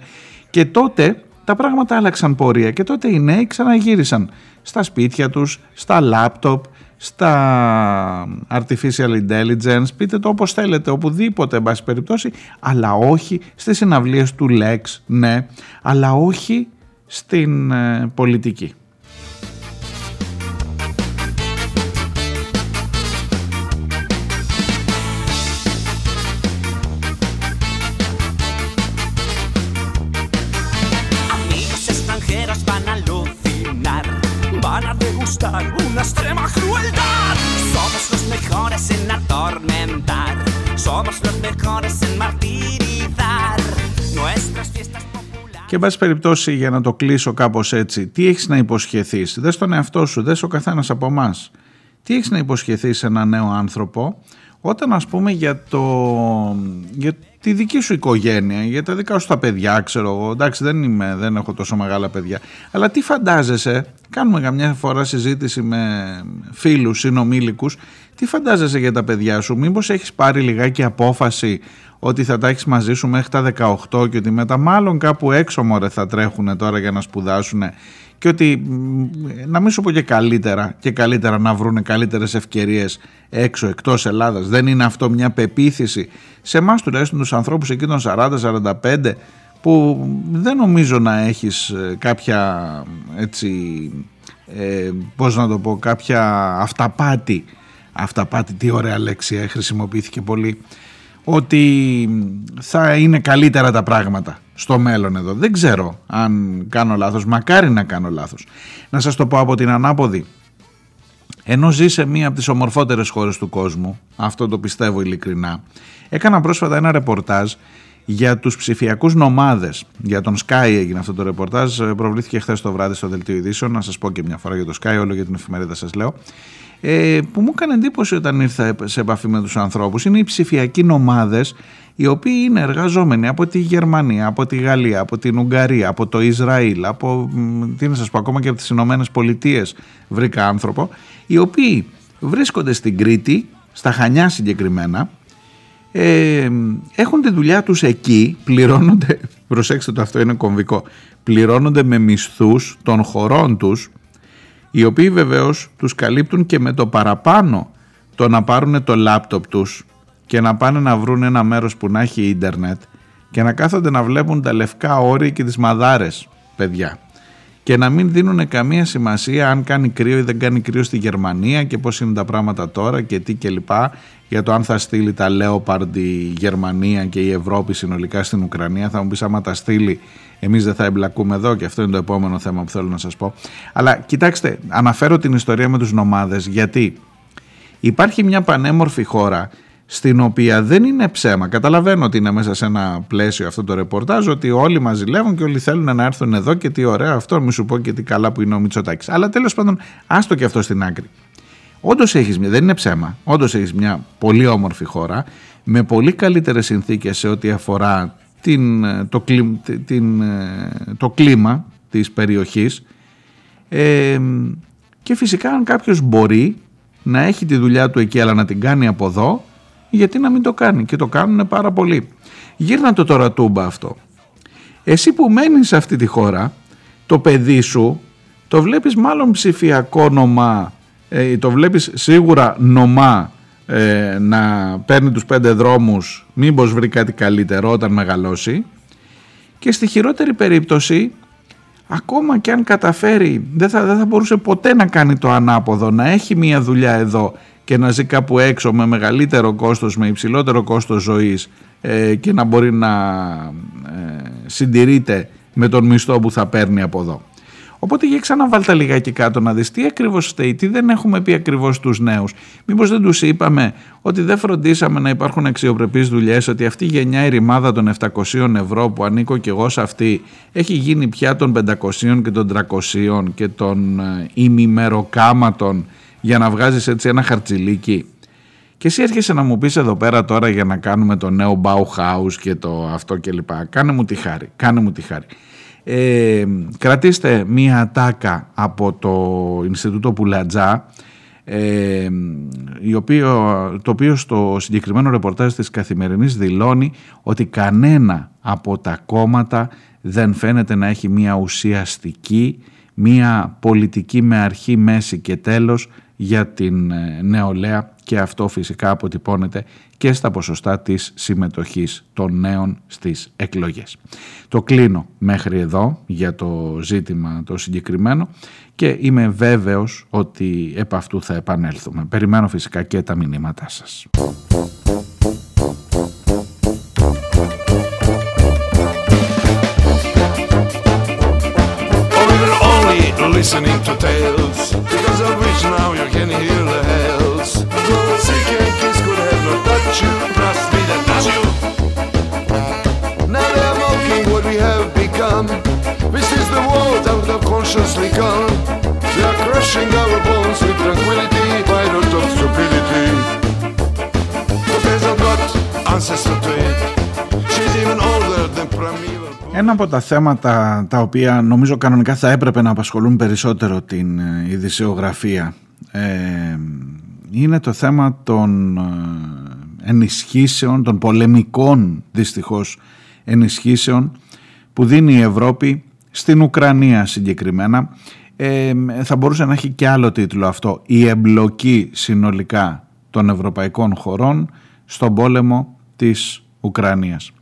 Και τότε τα πράγματα άλλαξαν πορεία. Και τότε οι νέοι ξαναγύρισαν στα σπίτια τους, στα λάπτοπ, στα artificial intelligence, πείτε το όπως θέλετε, οπουδήποτε εν πάση περιπτώσει, αλλά όχι στις συναυλίες του Lex, ναι, αλλά όχι στην ε, πολιτική. Και εν πάση περιπτώσει για να το κλείσω κάπως έτσι, τι έχεις να υποσχεθείς, δες τον εαυτό σου, δες ο καθένας από εμάς. Τι έχεις να υποσχεθείς σε ένα νέο άνθρωπο; Όταν ας πούμε για, το, για τη δική σου οικογένεια, για τα δικά σου τα παιδιά, ξέρω εγώ. Εντάξει, δεν, είμαι, δεν έχω τόσο μεγάλα παιδιά. Αλλά τι φαντάζεσαι, κάνουμε καμιά φορά συζήτηση με φίλους, συνομήλικους, τι φαντάζεσαι για τα παιδιά σου, μήπως έχεις πάρει λιγάκι απόφαση ότι θα τα έχεις μαζί σου μέχρι τα 18 και ότι μετά μάλλον κάπου έξω μωρέ θα τρέχουν τώρα για να σπουδάσουν και ότι να μην σου πω και καλύτερα και καλύτερα να βρουν καλύτερες ευκαιρίες έξω εκτός Ελλάδας. Δεν είναι αυτό μια πεποίθηση. Σε εμάς τουλάχιστον τους ανθρώπους εκεί των 40-45 που δεν νομίζω να έχεις ε, κάποια έτσι ε, πώς να το πω κάποια αυταπάτη αυταπάτη τι ωραία λέξη ε, χρησιμοποιήθηκε πολύ ότι θα είναι καλύτερα τα πράγματα στο μέλλον εδώ. Δεν ξέρω αν κάνω λάθος, μακάρι να κάνω λάθος. Να σας το πω από την ανάποδη. Ενώ ζει σε μία από τις ομορφότερες χώρες του κόσμου, αυτό το πιστεύω ειλικρινά, έκανα πρόσφατα ένα ρεπορτάζ για τους ψηφιακούς νομάδες. Για τον Sky έγινε αυτό το ρεπορτάζ, προβλήθηκε χθες το βράδυ στο Δελτίο Ειδήσεων, να σας πω και μια φορά για το Sky, όλο για την εφημερίδα σας λέω. Ε, που μου έκανε εντύπωση όταν ήρθα σε επαφή με τους ανθρώπους είναι οι ψηφιακοί νομάδες οι οποίοι είναι εργαζόμενοι από τη Γερμανία, από τη Γαλλία, από την Ουγγαρία, από το Ισραήλ, από, τι να σας πω, ακόμα και από τις Ηνωμένες Πολιτείες βρήκα άνθρωπο, οι οποίοι βρίσκονται στην Κρήτη, στα Χανιά συγκεκριμένα, ε, έχουν τη δουλειά τους εκεί, πληρώνονται, προσέξτε το αυτό είναι κομβικό, πληρώνονται με μισθούς των χωρών τους, οι οποίοι βεβαίως τους καλύπτουν και με το παραπάνω το να πάρουν το λάπτοπ τους και να πάνε να βρουν ένα μέρος που να έχει ίντερνετ και να κάθονται να βλέπουν τα λευκά όρια και τις μαδάρες, παιδιά. Και να μην δίνουν καμία σημασία αν κάνει κρύο ή δεν κάνει κρύο στη Γερμανία και πώς είναι τα πράγματα τώρα και τι κλπ. Για το αν θα στείλει τα Leopard η Γερμανία και η Ευρώπη συνολικά στην Ουκρανία. Θα μου πεις άμα τα στείλει εμείς δεν θα εμπλακούμε εδώ και αυτό είναι το επόμενο θέμα που θέλω να σας πω. Αλλά κοιτάξτε, αναφέρω την ιστορία με τους νομάδες γιατί υπάρχει μια πανέμορφη χώρα στην οποία δεν είναι ψέμα. Καταλαβαίνω ότι είναι μέσα σε ένα πλαίσιο αυτό το ρεπορτάζ ότι όλοι μας ζηλεύουν και όλοι θέλουν να έρθουν εδώ και τι ωραίο αυτό, μη σου πω και τι καλά που είναι ο Μητσοτάκης. Αλλά τέλος πάντων, άστο και αυτό στην άκρη. Όντως έχεις μια, δεν είναι ψέμα, όντως έχεις μια πολύ όμορφη χώρα με πολύ καλύτερες συνθήκες σε ό,τι αφορά την, το, την, το κλίμα της περιοχής ε, και φυσικά αν κάποιος μπορεί να έχει τη δουλειά του εκεί αλλά να την κάνει από εδώ γιατί να μην το κάνει; Και το κάνουν πάρα πολύ. Γύρνα το τώρα τούμπα αυτό. Εσύ που μένεις σε αυτή τη χώρα, το παιδί σου το βλέπεις μάλλον ψηφιακό νομά, ε, το βλέπεις σίγουρα νομά ε, να παίρνει τους πέντε δρόμους μήπως βρει κάτι καλύτερο όταν μεγαλώσει και στη χειρότερη περίπτωση ακόμα και αν καταφέρει δεν θα, δεν θα μπορούσε ποτέ να κάνει το ανάποδο να έχει μια δουλειά εδώ και να ζει κάπου έξω με μεγαλύτερο κόστος, με υψηλότερο κόστος ζωής ε, και να μπορεί να ε, συντηρείται με τον μισθό που θα παίρνει από εδώ. Οπότε για ξαναβάλτα λιγάκι κάτω να δεις τι ακριβώς στέει, τι δεν έχουμε πει ακριβώς στους νέους. Μήπως δεν τους είπαμε ότι δεν φροντίσαμε να υπάρχουν αξιοπρεπείς δουλειές, ότι αυτή η γενιά η ρημάδα των 700 ευρώ που ανήκω και εγώ σε αυτή έχει γίνει πια των 500 και των 300 και των ε, ημιμεροκάματων για να βγάζεις έτσι ένα χαρτσιλίκι. Και εσύ έρχεσαι να μου πεις εδώ πέρα τώρα για να κάνουμε το νέο Bauhaus και το αυτό κλπ. Κάνε μου τη χάρη, κάνε μου τη χάρη. Ε, κρατήστε μία ατάκα από το Ινστιτούτο Πουλατζά ε, η οποίο, το οποίο στο συγκεκριμένο ρεπορτάζ της Καθημερινής δηλώνει ότι κανένα από τα κόμματα δεν φαίνεται να έχει μία ουσιαστική, μία πολιτική με αρχή, μέση και τέλος για την ε, νεολαία και αυτό φυσικά αποτυπώνεται και στα ποσοστά της συμμετοχής των νέων στις εκλογές. Το κλείνω μέχρι εδώ για το ζήτημα το συγκεκριμένο και είμαι βέβαιος ότι επ' αυτού θα επανέλθουμε. Περιμένω φυσικά και τα μηνύματά σας. Listening to tales. Because of which now you can hear the hells Ένα από τα θέματα τα οποία νομίζω κανονικά θα έπρεπε να απασχολούν περισσότερο την ε, ειδησιογραφία ε, είναι το θέμα των ε, ενισχύσεων, των πολεμικών δυστυχώς ενισχύσεων που δίνει η Ευρώπη στην Ουκρανία συγκεκριμένα. Ε, θα μπορούσε να έχει και άλλο τίτλο αυτό «Η εμπλοκή συνολικά των ευρωπαϊκών χωρών στον πόλεμο της Ουκρανίας».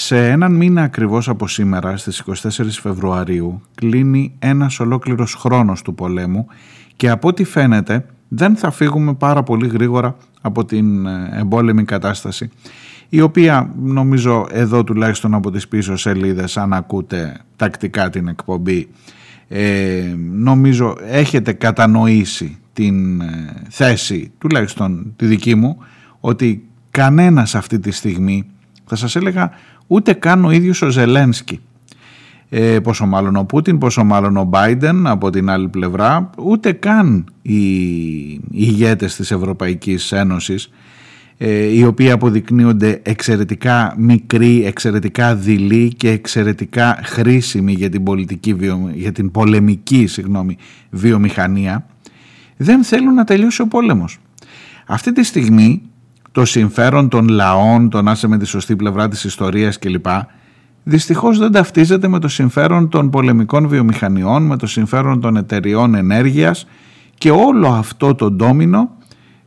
Σε έναν μήνα ακριβώς από σήμερα, στις 24 Φεβρουαρίου, κλείνει ένας ολόκληρος χρόνος του πολέμου και από ό,τι φαίνεται δεν θα φύγουμε πάρα πολύ γρήγορα από την ε, εμπόλεμη κατάσταση η οποία νομίζω εδώ τουλάχιστον από τις πίσω σελίδες αν ακούτε τακτικά την εκπομπή. Ε, νομίζω έχετε κατανοήσει την ε, θέση τουλάχιστον τη δική μου ότι κανένας αυτή τη στιγμή Θα σας έλεγα ούτε καν ο ίδιος ο Ζελένσκι. Ε, πόσο μάλλον ο Πούτιν, πόσο μάλλον ο Μπάιντεν από την άλλη πλευρά, ούτε καν οι ηγέτες της Ευρωπαϊκής Ένωσης ε, οι οποίοι αποδεικνύονται εξαιρετικά μικροί, εξαιρετικά δειλοί και εξαιρετικά χρήσιμοι για την, πολιτική, για την πολεμική συγγνώμη, βιομηχανία, δεν θέλουν να τελειώσει ο πόλεμος. Αυτή τη στιγμή το συμφέρον των λαών, το να είσαι με τη σωστή πλευρά της ιστορίας κλπ. Δυστυχώς δεν ταυτίζεται με το συμφέρον των πολεμικών βιομηχανιών, με το συμφέρον των εταιριών ενέργειας και όλο αυτό το ντόμινο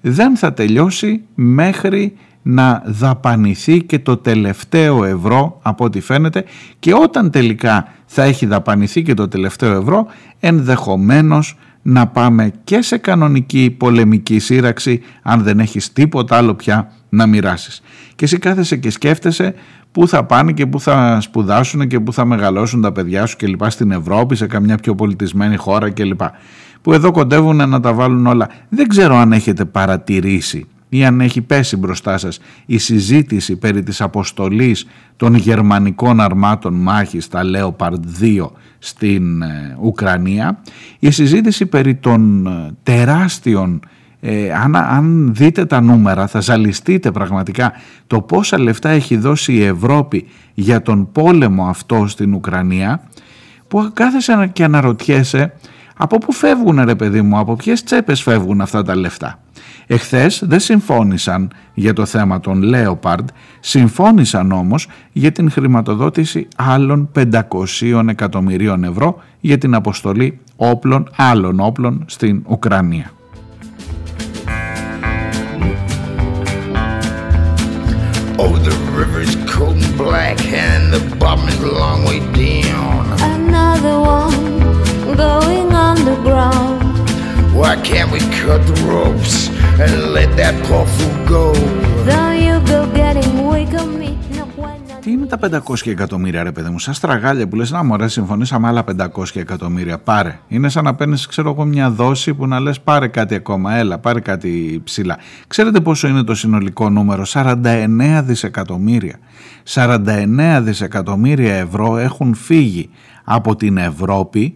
δεν θα τελειώσει μέχρι να δαπανηθεί και το τελευταίο ευρώ από ό,τι φαίνεται και όταν τελικά θα έχει δαπανηθεί και το τελευταίο ευρώ ενδεχομένως να πάμε και σε κανονική πολεμική σύραξη αν δεν έχεις τίποτα άλλο πια να μοιράσεις. Και εσύ κάθεσαι και σκέφτεσαι πού θα πάνε και πού θα σπουδάσουν και πού θα μεγαλώσουν τα παιδιά σου και λοιπά στην Ευρώπη, σε καμιά πιο πολιτισμένη χώρα και λοιπά που εδώ κοντεύουν να τα βάλουν όλα. Δεν ξέρω αν έχετε παρατηρήσει ή αν έχει πέσει μπροστά σας η συζήτηση περί της αποστολής των γερμανικών αρμάτων μάχης τα Leopard 2 στην ε, Ουκρανία η συζήτηση περί των ε, τεράστιων ε, αν, αν δείτε τα νούμερα θα ζαλιστείτε πραγματικά το πόσα λεφτά έχει δώσει η Ευρώπη για τον πόλεμο αυτό στην Ουκρανία που κάθεσαι και αναρωτιέσαι από πού φεύγουν ρε παιδί μου, από ποιες τσέπες φεύγουν αυτά τα λεφτά. Εχθές δεν συμφώνησαν για το θέμα των Λέοπαρντ, συμφώνησαν όμως για την χρηματοδότηση άλλων 500 εκατομμυρίων ευρώ για την αποστολή όπλων, άλλων όπλων στην Ουκρανία. Oh, the river's cold and black and the bottom is a long way down. Another one going underground. Why can't we cut the ropes and let that poor fool go? Though you go getting weak on me. Τι είναι τα 500 εκατομμύρια ρε παιδί μου, σαν στραγάλια που λες να μωρέ συμφωνήσαμε άλλα 500 εκατομμύρια, πάρε. Είναι σαν να παίρνεις ξέρω εγώ μια δόση που να λες πάρε κάτι ακόμα, έλα πάρε κάτι ψηλά. Ξέρετε πόσο είναι το συνολικό νούμερο, 49 δισεκατομμύρια. 49 δισεκατομμύρια ευρώ έχουν φύγει από την Ευρώπη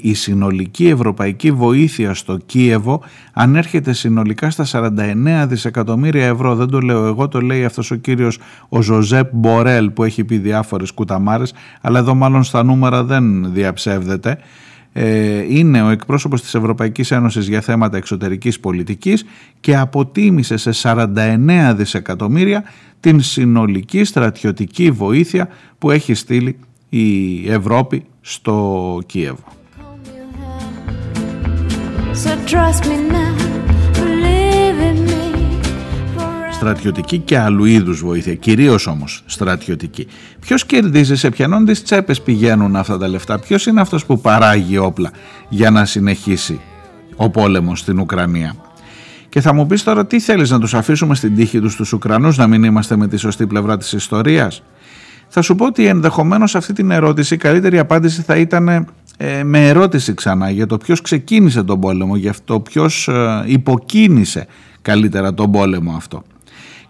η συνολική ευρωπαϊκή βοήθεια στο Κίεβο ανέρχεται συνολικά στα 49 δισεκατομμύρια ευρώ. Δεν το λέω εγώ, το λέει αυτός ο κύριος ο Ζωζέπ Μπορέλ που έχει πει διάφορες κουταμάρες, αλλά εδώ μάλλον στα νούμερα δεν διαψεύδεται. Ε, είναι ο εκπρόσωπος της Ευρωπαϊκής Ένωσης για θέματα εξωτερικής πολιτικής και αποτίμησε σε 49 δισεκατομμύρια την συνολική στρατιωτική βοήθεια που έχει στείλει η Ευρώπη στο Κίεβο. Στρατιωτική και άλλου είδους βοήθεια, κυρίως όμως στρατιωτική. Ποιος κερδίζει, σε ποιανόν τις τσέπες πηγαίνουν αυτά τα λεφτά, ποιος είναι αυτός που παράγει όπλα για να συνεχίσει ο πόλεμος στην Ουκρανία; Και θα μου πεις τώρα τι θέλεις να τους αφήσουμε στην τύχη τους τους Ουκρανούς, να μην είμαστε με τη σωστή πλευρά της ιστορίας; Θα σου πω ότι ενδεχομένως αυτή την ερώτηση η καλύτερη απάντηση θα ήταν ε, με ερώτηση ξανά για το ποιος ξεκίνησε τον πόλεμο, για το ποιος ε, υποκίνησε καλύτερα τον πόλεμο αυτό.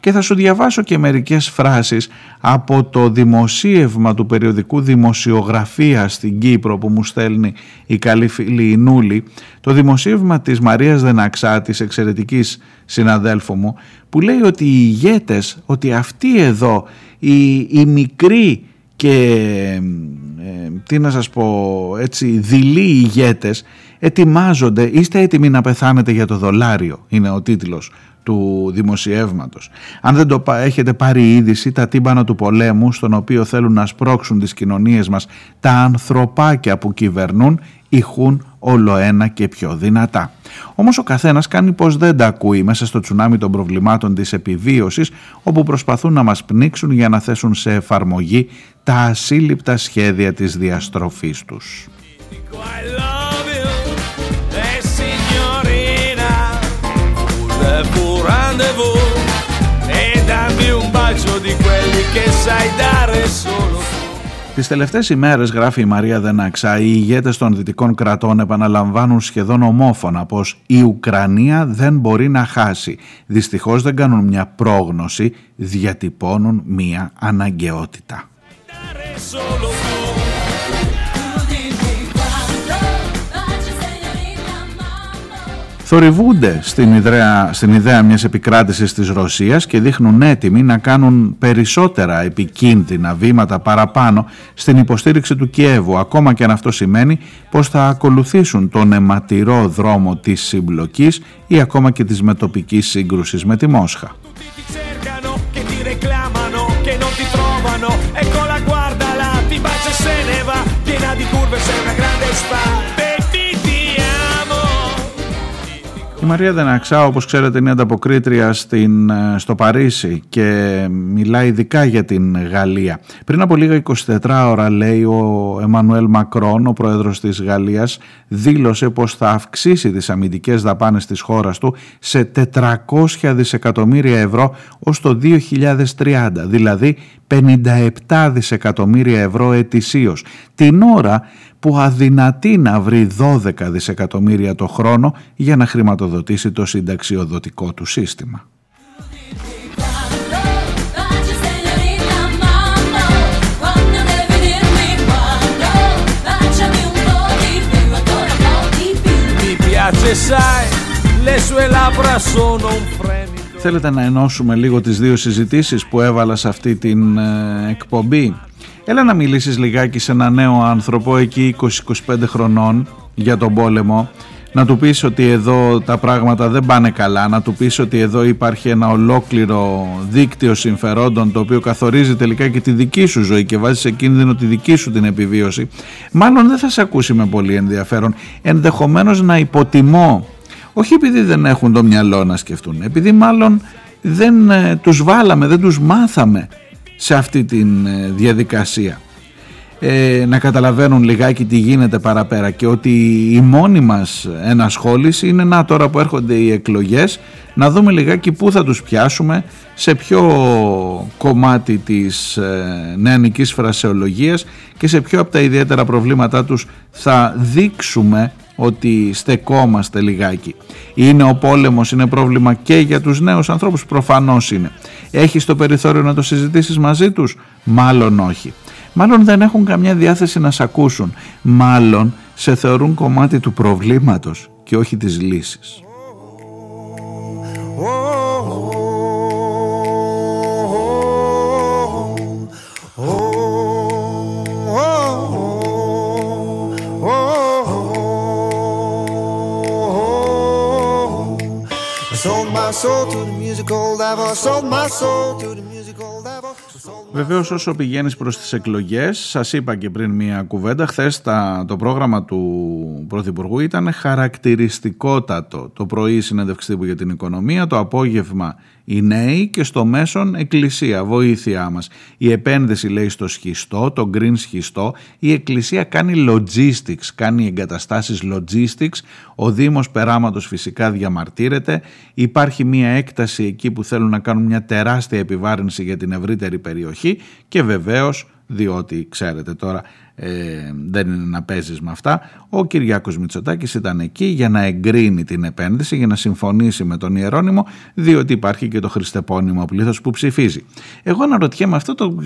Και θα σου διαβάσω και μερικές φράσεις από το δημοσίευμα του περιοδικού Δημοσιογραφία στην Κύπρο που μου στέλνει η καλή φίλη η Νούλη, το δημοσίευμα της Μαρίας Δεναξά, της εξαιρετικής συναδέλφου μου, που λέει ότι οι ηγέτες, ότι αυτοί εδώ, οι, οι μικροί και ε, τι να σας πω έτσι δειλοί ηγέτες ετοιμάζονται, είστε έτοιμοι να πεθάνετε για το δολάριο είναι ο τίτλος του δημοσιεύματος. Αν δεν το έχετε πάρει είδηση, τα τύμπανα του πολέμου στον οποίο θέλουν να σπρώξουν τις κοινωνίες μας, τα ανθρωπάκια που κυβερνούν ηχούν όλο ένα και πιο δυνατά. Όμως ο καθένας κάνει πως δεν τα ακούει μέσα στο τσουνάμι των προβλημάτων της επιβίωσης όπου προσπαθούν να μας πνίξουν για να θέσουν σε εφαρμογή τα ασύλληπτα σχέδια της διαστροφής τους. Τις τελευταίες ημέρες, γράφει η Μαρία Δεναξά, οι ηγέτες των δυτικών κρατών επαναλαμβάνουν σχεδόν ομόφωνα πως η Ουκρανία δεν μπορεί να χάσει. Δυστυχώς δεν κάνουν μια πρόγνωση, διατυπώνουν μια αναγκαιότητα. Θορυβούνται στην ιδέα, στην ιδέα μιας επικράτησης της Ρωσίας και δείχνουν έτοιμοι να κάνουν περισσότερα επικίνδυνα βήματα παραπάνω στην υποστήριξη του Κιέβου, ακόμα και αν αυτό σημαίνει πως θα ακολουθήσουν τον αιματηρό δρόμο της συμπλοκής ή ακόμα και της μετοπικής σύγκρουσης με τη Μόσχα. Η Μαρία Δεναξά, όπως ξέρετε, είναι ανταποκρίτρια στην, ε, στο Παρίσι και μιλάει ειδικά για την Γαλλία. Πριν από λίγα 24 ώρα, λέει ο Εμμανουέλ Μακρόν, ο πρόεδρος της Γαλλίας, δήλωσε πως θα αυξήσει τις αμυντικές δαπάνες της χώρας του σε 400 δισεκατομμύρια ευρώ ως το 2030, δηλαδή 57 δισεκατομμύρια ευρώ ετησίως. Την ώρα που αδυνατεί να βρει 12 δισεκατομμύρια το χρόνο για να χρηματοδοτήσει το συνταξιοδοτικό του σύστημα. Θέλετε να ενώσουμε λίγο τις δύο συζητήσεις που έβαλα σε αυτή την ε, εκπομπή; Έλα να μιλήσεις λιγάκι σε ένα νέο άνθρωπο εκεί 20-25 χρονών για τον πόλεμο. Να του πεις ότι εδώ τα πράγματα δεν πάνε καλά, να του πεις ότι εδώ υπάρχει ένα ολόκληρο δίκτυο συμφερόντων το οποίο καθορίζει τελικά και τη δική σου ζωή και βάζει σε κίνδυνο τη δική σου την επιβίωση, μάλλον δεν θα σε ακούσει με πολύ ενδιαφέρον. Ενδεχομένως να υποτιμώ, όχι επειδή δεν έχουν το μυαλό να σκεφτούν, επειδή μάλλον δεν ε, τους βάλαμε, δεν τους μάθαμε σε αυτή τη ε, διαδικασία. Ε, να καταλαβαίνουν λιγάκι τι γίνεται παραπέρα και ότι η μόνη μας ενασχόληση είναι να τώρα που έρχονται οι εκλογές να δούμε λιγάκι πού θα τους πιάσουμε σε ποιο κομμάτι της ε, νεανικής φρασεολογίας και σε ποιο από τα ιδιαίτερα προβλήματά τους θα δείξουμε ότι στεκόμαστε λιγάκι. Είναι ο πόλεμος, είναι πρόβλημα και για τους νέους ανθρώπους, προφανώς είναι. Έχεις το περιθώριο να το συζητήσεις μαζί τους, μάλλον όχι. Μάλλον δεν έχουν καμιά διάθεση να σε ακούσουν. Μάλλον σε θεωρούν κομμάτι του προβλήματος και όχι της λύσης. Βεβαίως όσο πηγαίνεις προς τις εκλογές, σας είπα και πριν μία κουβέντα, χθες το πρόγραμμα του Πρωθυπουργού ήταν χαρακτηριστικότατο. Το πρωί συνέντευξη τύπου για την οικονομία, το απόγευμα οι νέοι και στο μέσον εκκλησία, βοήθειά μας. Η επένδυση λέει στο σχιστό, το green σχιστό, η εκκλησία κάνει logistics, κάνει εγκαταστάσεις logistics, ο Δήμος Περάματος φυσικά διαμαρτύρεται, υπάρχει μια έκταση εκεί που θέλουν να κάνουν μια τεράστια επιβάρυνση για την ευρύτερη περιοχή και βεβαίως διότι ξέρετε τώρα ε, δεν είναι να παίζεις με αυτά. Ο Κυριάκος Μητσοτάκης ήταν εκεί για να εγκρίνει την επένδυση, για να συμφωνήσει με τον Ιερώνυμο, διότι υπάρχει και το χριστεπώνυμο πλήθος που ψηφίζει. Εγώ αναρωτιέμαι αυτό, το,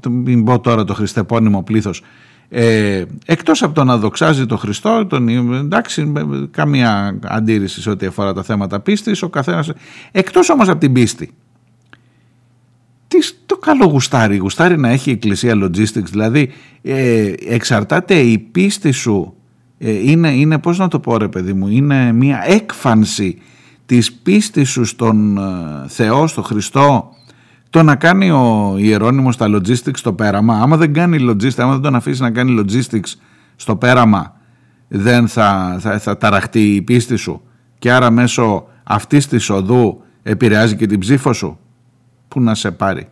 το, μην πω τώρα το χριστεπώνυμο πλήθος, ε, εκτός από το να δοξάζει το Χριστό, τον, εντάξει, καμία αντίρρηση σε ό,τι αφορά τα θέματα πίστης, ο καθένας, εκτός όμως από την πίστη τι το καλό γουστάρι, γουστάρι να έχει η εκκλησία logistics, δηλαδή ε, εξαρτάται η πίστη σου, ε, είναι, είναι πώς να το πω ρε παιδί μου, είναι μια έκφανση της πίστης σου στον ε, Θεό, στον Χριστό, το να κάνει ο Ιερώνυμος τα logistics στο πέραμα, άμα δεν κάνει logistics, άμα δεν τον αφήσει να κάνει logistics στο πέραμα, δεν θα, θα, θα ταραχτεί η πίστη σου. Και άρα μέσω αυτής της οδού επηρεάζει και την ψήφο σου που να σε πάρει.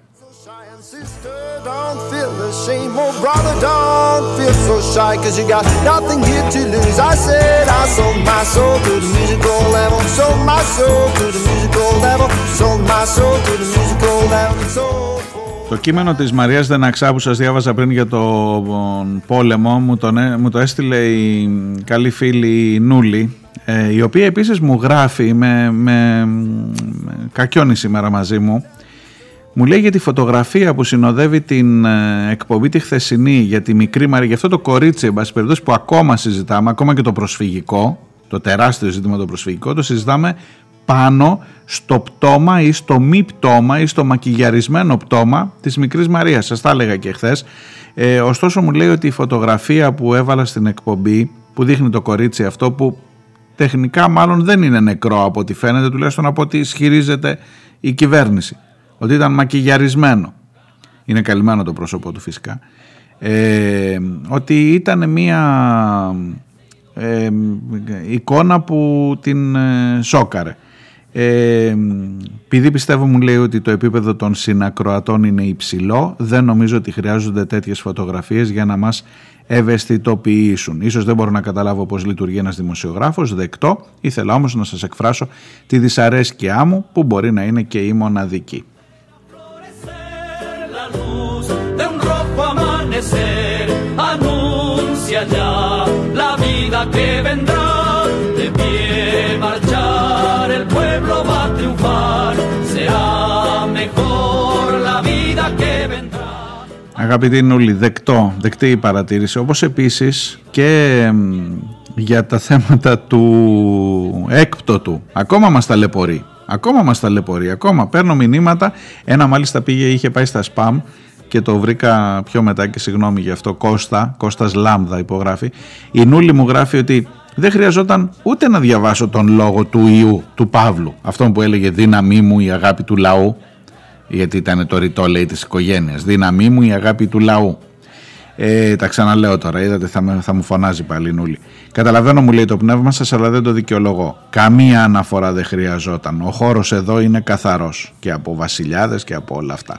Το κείμενο της Μαρίας Δεναξά που σας διάβαζα πριν για το πόλεμο μου, τον, μου το έστειλε η καλή φίλη Νούλη ε, η οποία επίσης μου γράφει με, με, με κακιώνει σήμερα μαζί μου μου λέει για τη φωτογραφία που συνοδεύει την ε, εκπομπή τη χθεσινή για τη μικρή Μαρία, για αυτό το κορίτσι εν που ακόμα συζητάμε, ακόμα και το προσφυγικό, το τεράστιο ζήτημα το προσφυγικό, το συζητάμε πάνω στο πτώμα ή στο μη πτώμα ή στο μακιγιαρισμένο πτώμα της μικρής Μαρίας. Σας τα έλεγα και χθες. Ε, ωστόσο μου λέει ότι η φωτογραφία που έβαλα στην εκπομπή που δείχνει το κορίτσι αυτό που τεχνικά μάλλον δεν είναι νεκρό από ό,τι φαίνεται τουλάχιστον από ό,τι ισχυρίζεται η κυβέρνηση ότι ήταν μακιγιαρισμένο είναι καλυμμένο το πρόσωπό του φυσικά ε, ότι ήταν μια ε, εικόνα που την ε, σόκαρε ε, επειδή πιστεύω μου λέει ότι το επίπεδο των συνακροατών είναι υψηλό δεν νομίζω ότι χρειάζονται τέτοιες φωτογραφίες για να μας ευαισθητοποιήσουν. Ίσως δεν μπορώ να καταλάβω πώς λειτουργεί ένας δημοσιογράφος, δεκτό, ήθελα όμως να σας εκφράσω τη δυσαρέσκειά μου που μπορεί να είναι και η μοναδική. Αγαπητή Νούλη, δεκτό, δεκτή η παρατήρηση, όπως επίσης και για τα θέματα του έκπτωτου. Ακόμα μας ταλαιπωρεί. Ακόμα μας ταλαιπωρεί. Ακόμα παίρνω μηνύματα. Ένα μάλιστα πήγε, είχε πάει στα spam και το βρήκα πιο μετά και συγγνώμη γι' αυτό. Κώστα, Κώστας Λάμδα υπογράφει. Η Νούλη μου γράφει ότι δεν χρειαζόταν ούτε να διαβάσω τον λόγο του Ιού, του Παύλου. Αυτόν που έλεγε δύναμή μου η αγάπη του λαού. Γιατί ήταν το ρητό λέει της οικογένειας. Δύναμή μου η αγάπη του λαού. Ε, τα ξαναλέω τώρα, είδατε θα, με, θα μου φωνάζει πάλι η Νούλη. Καταλαβαίνω μου λέει το πνεύμα σας αλλά δεν το δικαιολογώ. Καμία αναφορά δεν χρειαζόταν. Ο χώρος εδώ είναι καθαρός και από βασιλιάδες και από όλα αυτά.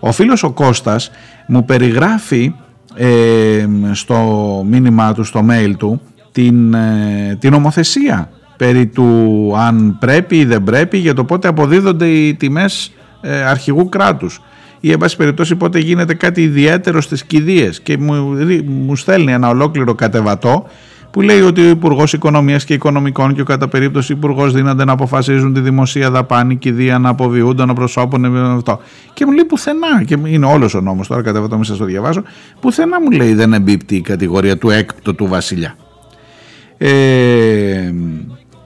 Ο φίλος ο Κώστας μου περιγράφει ε, στο μήνυμά του, στο mail του την, ε, την ομοθεσία περί του αν πρέπει ή δεν πρέπει για το πότε αποδίδονται οι τιμές ε, αρχηγού κράτους ή εν πάση περιπτώσει πότε γίνεται κάτι ιδιαίτερο στις κηδείες και μου, μου στέλνει ένα ολόκληρο κατεβατό που λέει ότι ο Υπουργός Οικονομίας και Οικονομικών και ο κατά περίπτωση Υπουργός δίνονται να αποφασίζουν τη δημοσία δαπάνη, κηδεία να αποβιούνται, να προσώπουν αυτό. Και μου λέει πουθενά, και είναι όλος ο νόμος τώρα, κατεβατό, μην σας το διαβάζω, πουθενά μου λέει δεν εμπίπτει η κατηγορία του έκτο του βασιλιά. Ε,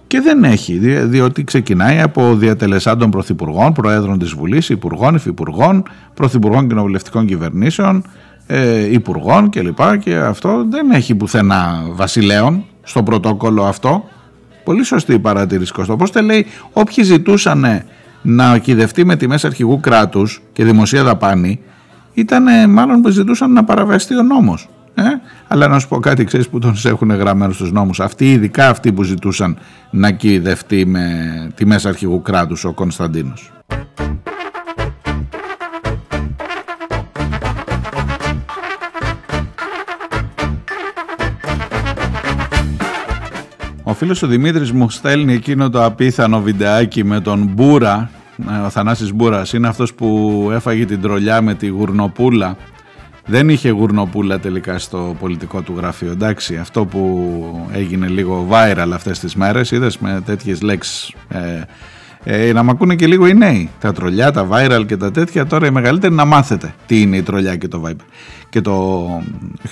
και δεν έχει, διότι ξεκινάει από διατελεσάντων πρωθυπουργών, προέδρων της Βουλής, υπουργών, υφυπουργών, πρωθυπουργών κοινοβουλευτικών κυβερνήσεων, ε, υπουργών κλπ. Και αυτό δεν έχει πουθενά βασιλέων στο πρωτόκολλο αυτό. Πολύ σωστή η παρατήρηση Κώστα. Πώς λέει, όποιοι ζητούσαν να κυδευτεί με τιμές αρχηγού κράτους και δημοσία δαπάνη, ήταν μάλλον που ζητούσαν να παραβεστεί ο νόμος. Ε; Αλλά να σου πω κάτι, ξέρεις που τον έχουν γραμμένο στους νόμους. Αυτοί, ειδικά αυτοί που ζητούσαν να κυδευτεί με τιμές αρχηγού κράτους ο Κωνσταντίνος. Ο φίλος ο Δημήτρης μου στέλνει εκείνο το απίθανο βιντεάκι με τον Μπούρα, ε, ο Θανάσης Μπούρας, είναι αυτός που έφαγε την τρολιά με τη γουρνοπούλα δεν είχε γουρνοπούλα τελικά στο πολιτικό του γραφείο. Εντάξει, αυτό που έγινε λίγο viral αυτές τις μέρες, είδες με τέτοιες λέξεις. Ε, ε, να μ' ακούνε και λίγο οι νέοι. Τα τρολιά, τα viral και τα τέτοια. Τώρα οι μεγαλύτεροι να μάθετε τι είναι η τρολιά και το, viral, και το,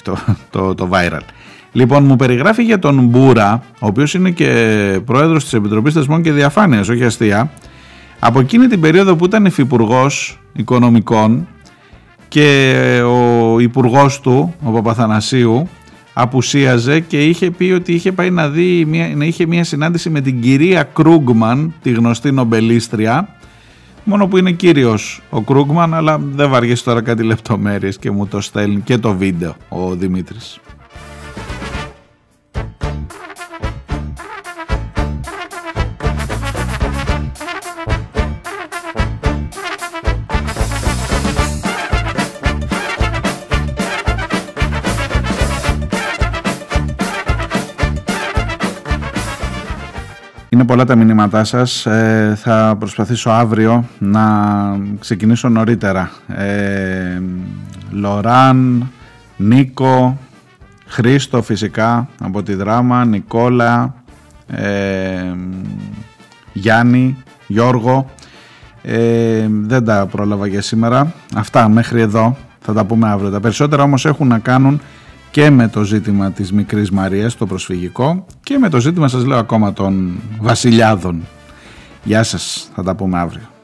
το, το, το viral. Λοιπόν, μου περιγράφει για τον Μπούρα, ο οποίος είναι και πρόεδρος της Επιτροπής Θεσμών και Διαφάνειας, όχι αστεία, από εκείνη την περίοδο που ήταν υφυπουργός οικονομικών και ο υπουργός του, ο Παπαθανασίου, απουσίαζε και είχε πει ότι είχε πάει να, δει μια, να είχε μια συνάντηση με την κυρία Κρούγκμαν, τη γνωστή νομπελίστρια, μόνο που είναι κύριος ο Κρούγκμαν, αλλά δεν βαριέσαι τώρα κάτι λεπτομέρειες και μου το στέλνει και το βίντεο ο Δημήτρης. Πολλά τα μηνύματά σας. Ε, θα προσπαθήσω αύριο να ξεκινήσω νωρίτερα. Ε, Λοράν, Νίκο, Χρήστο φυσικά από τη δράμα, Νικόλα, ε, Γιάννη, Γιώργο. Ε, δεν τα πρόλαβα για σήμερα. Αυτά μέχρι εδώ θα τα πούμε αύριο. Τα περισσότερα όμως έχουν να κάνουν και με το ζήτημα της μικρής Μαρίας, το προσφυγικό και με το ζήτημα σας λέω ακόμα των βασιλιάδων. Γεια σας, θα τα πούμε αύριο.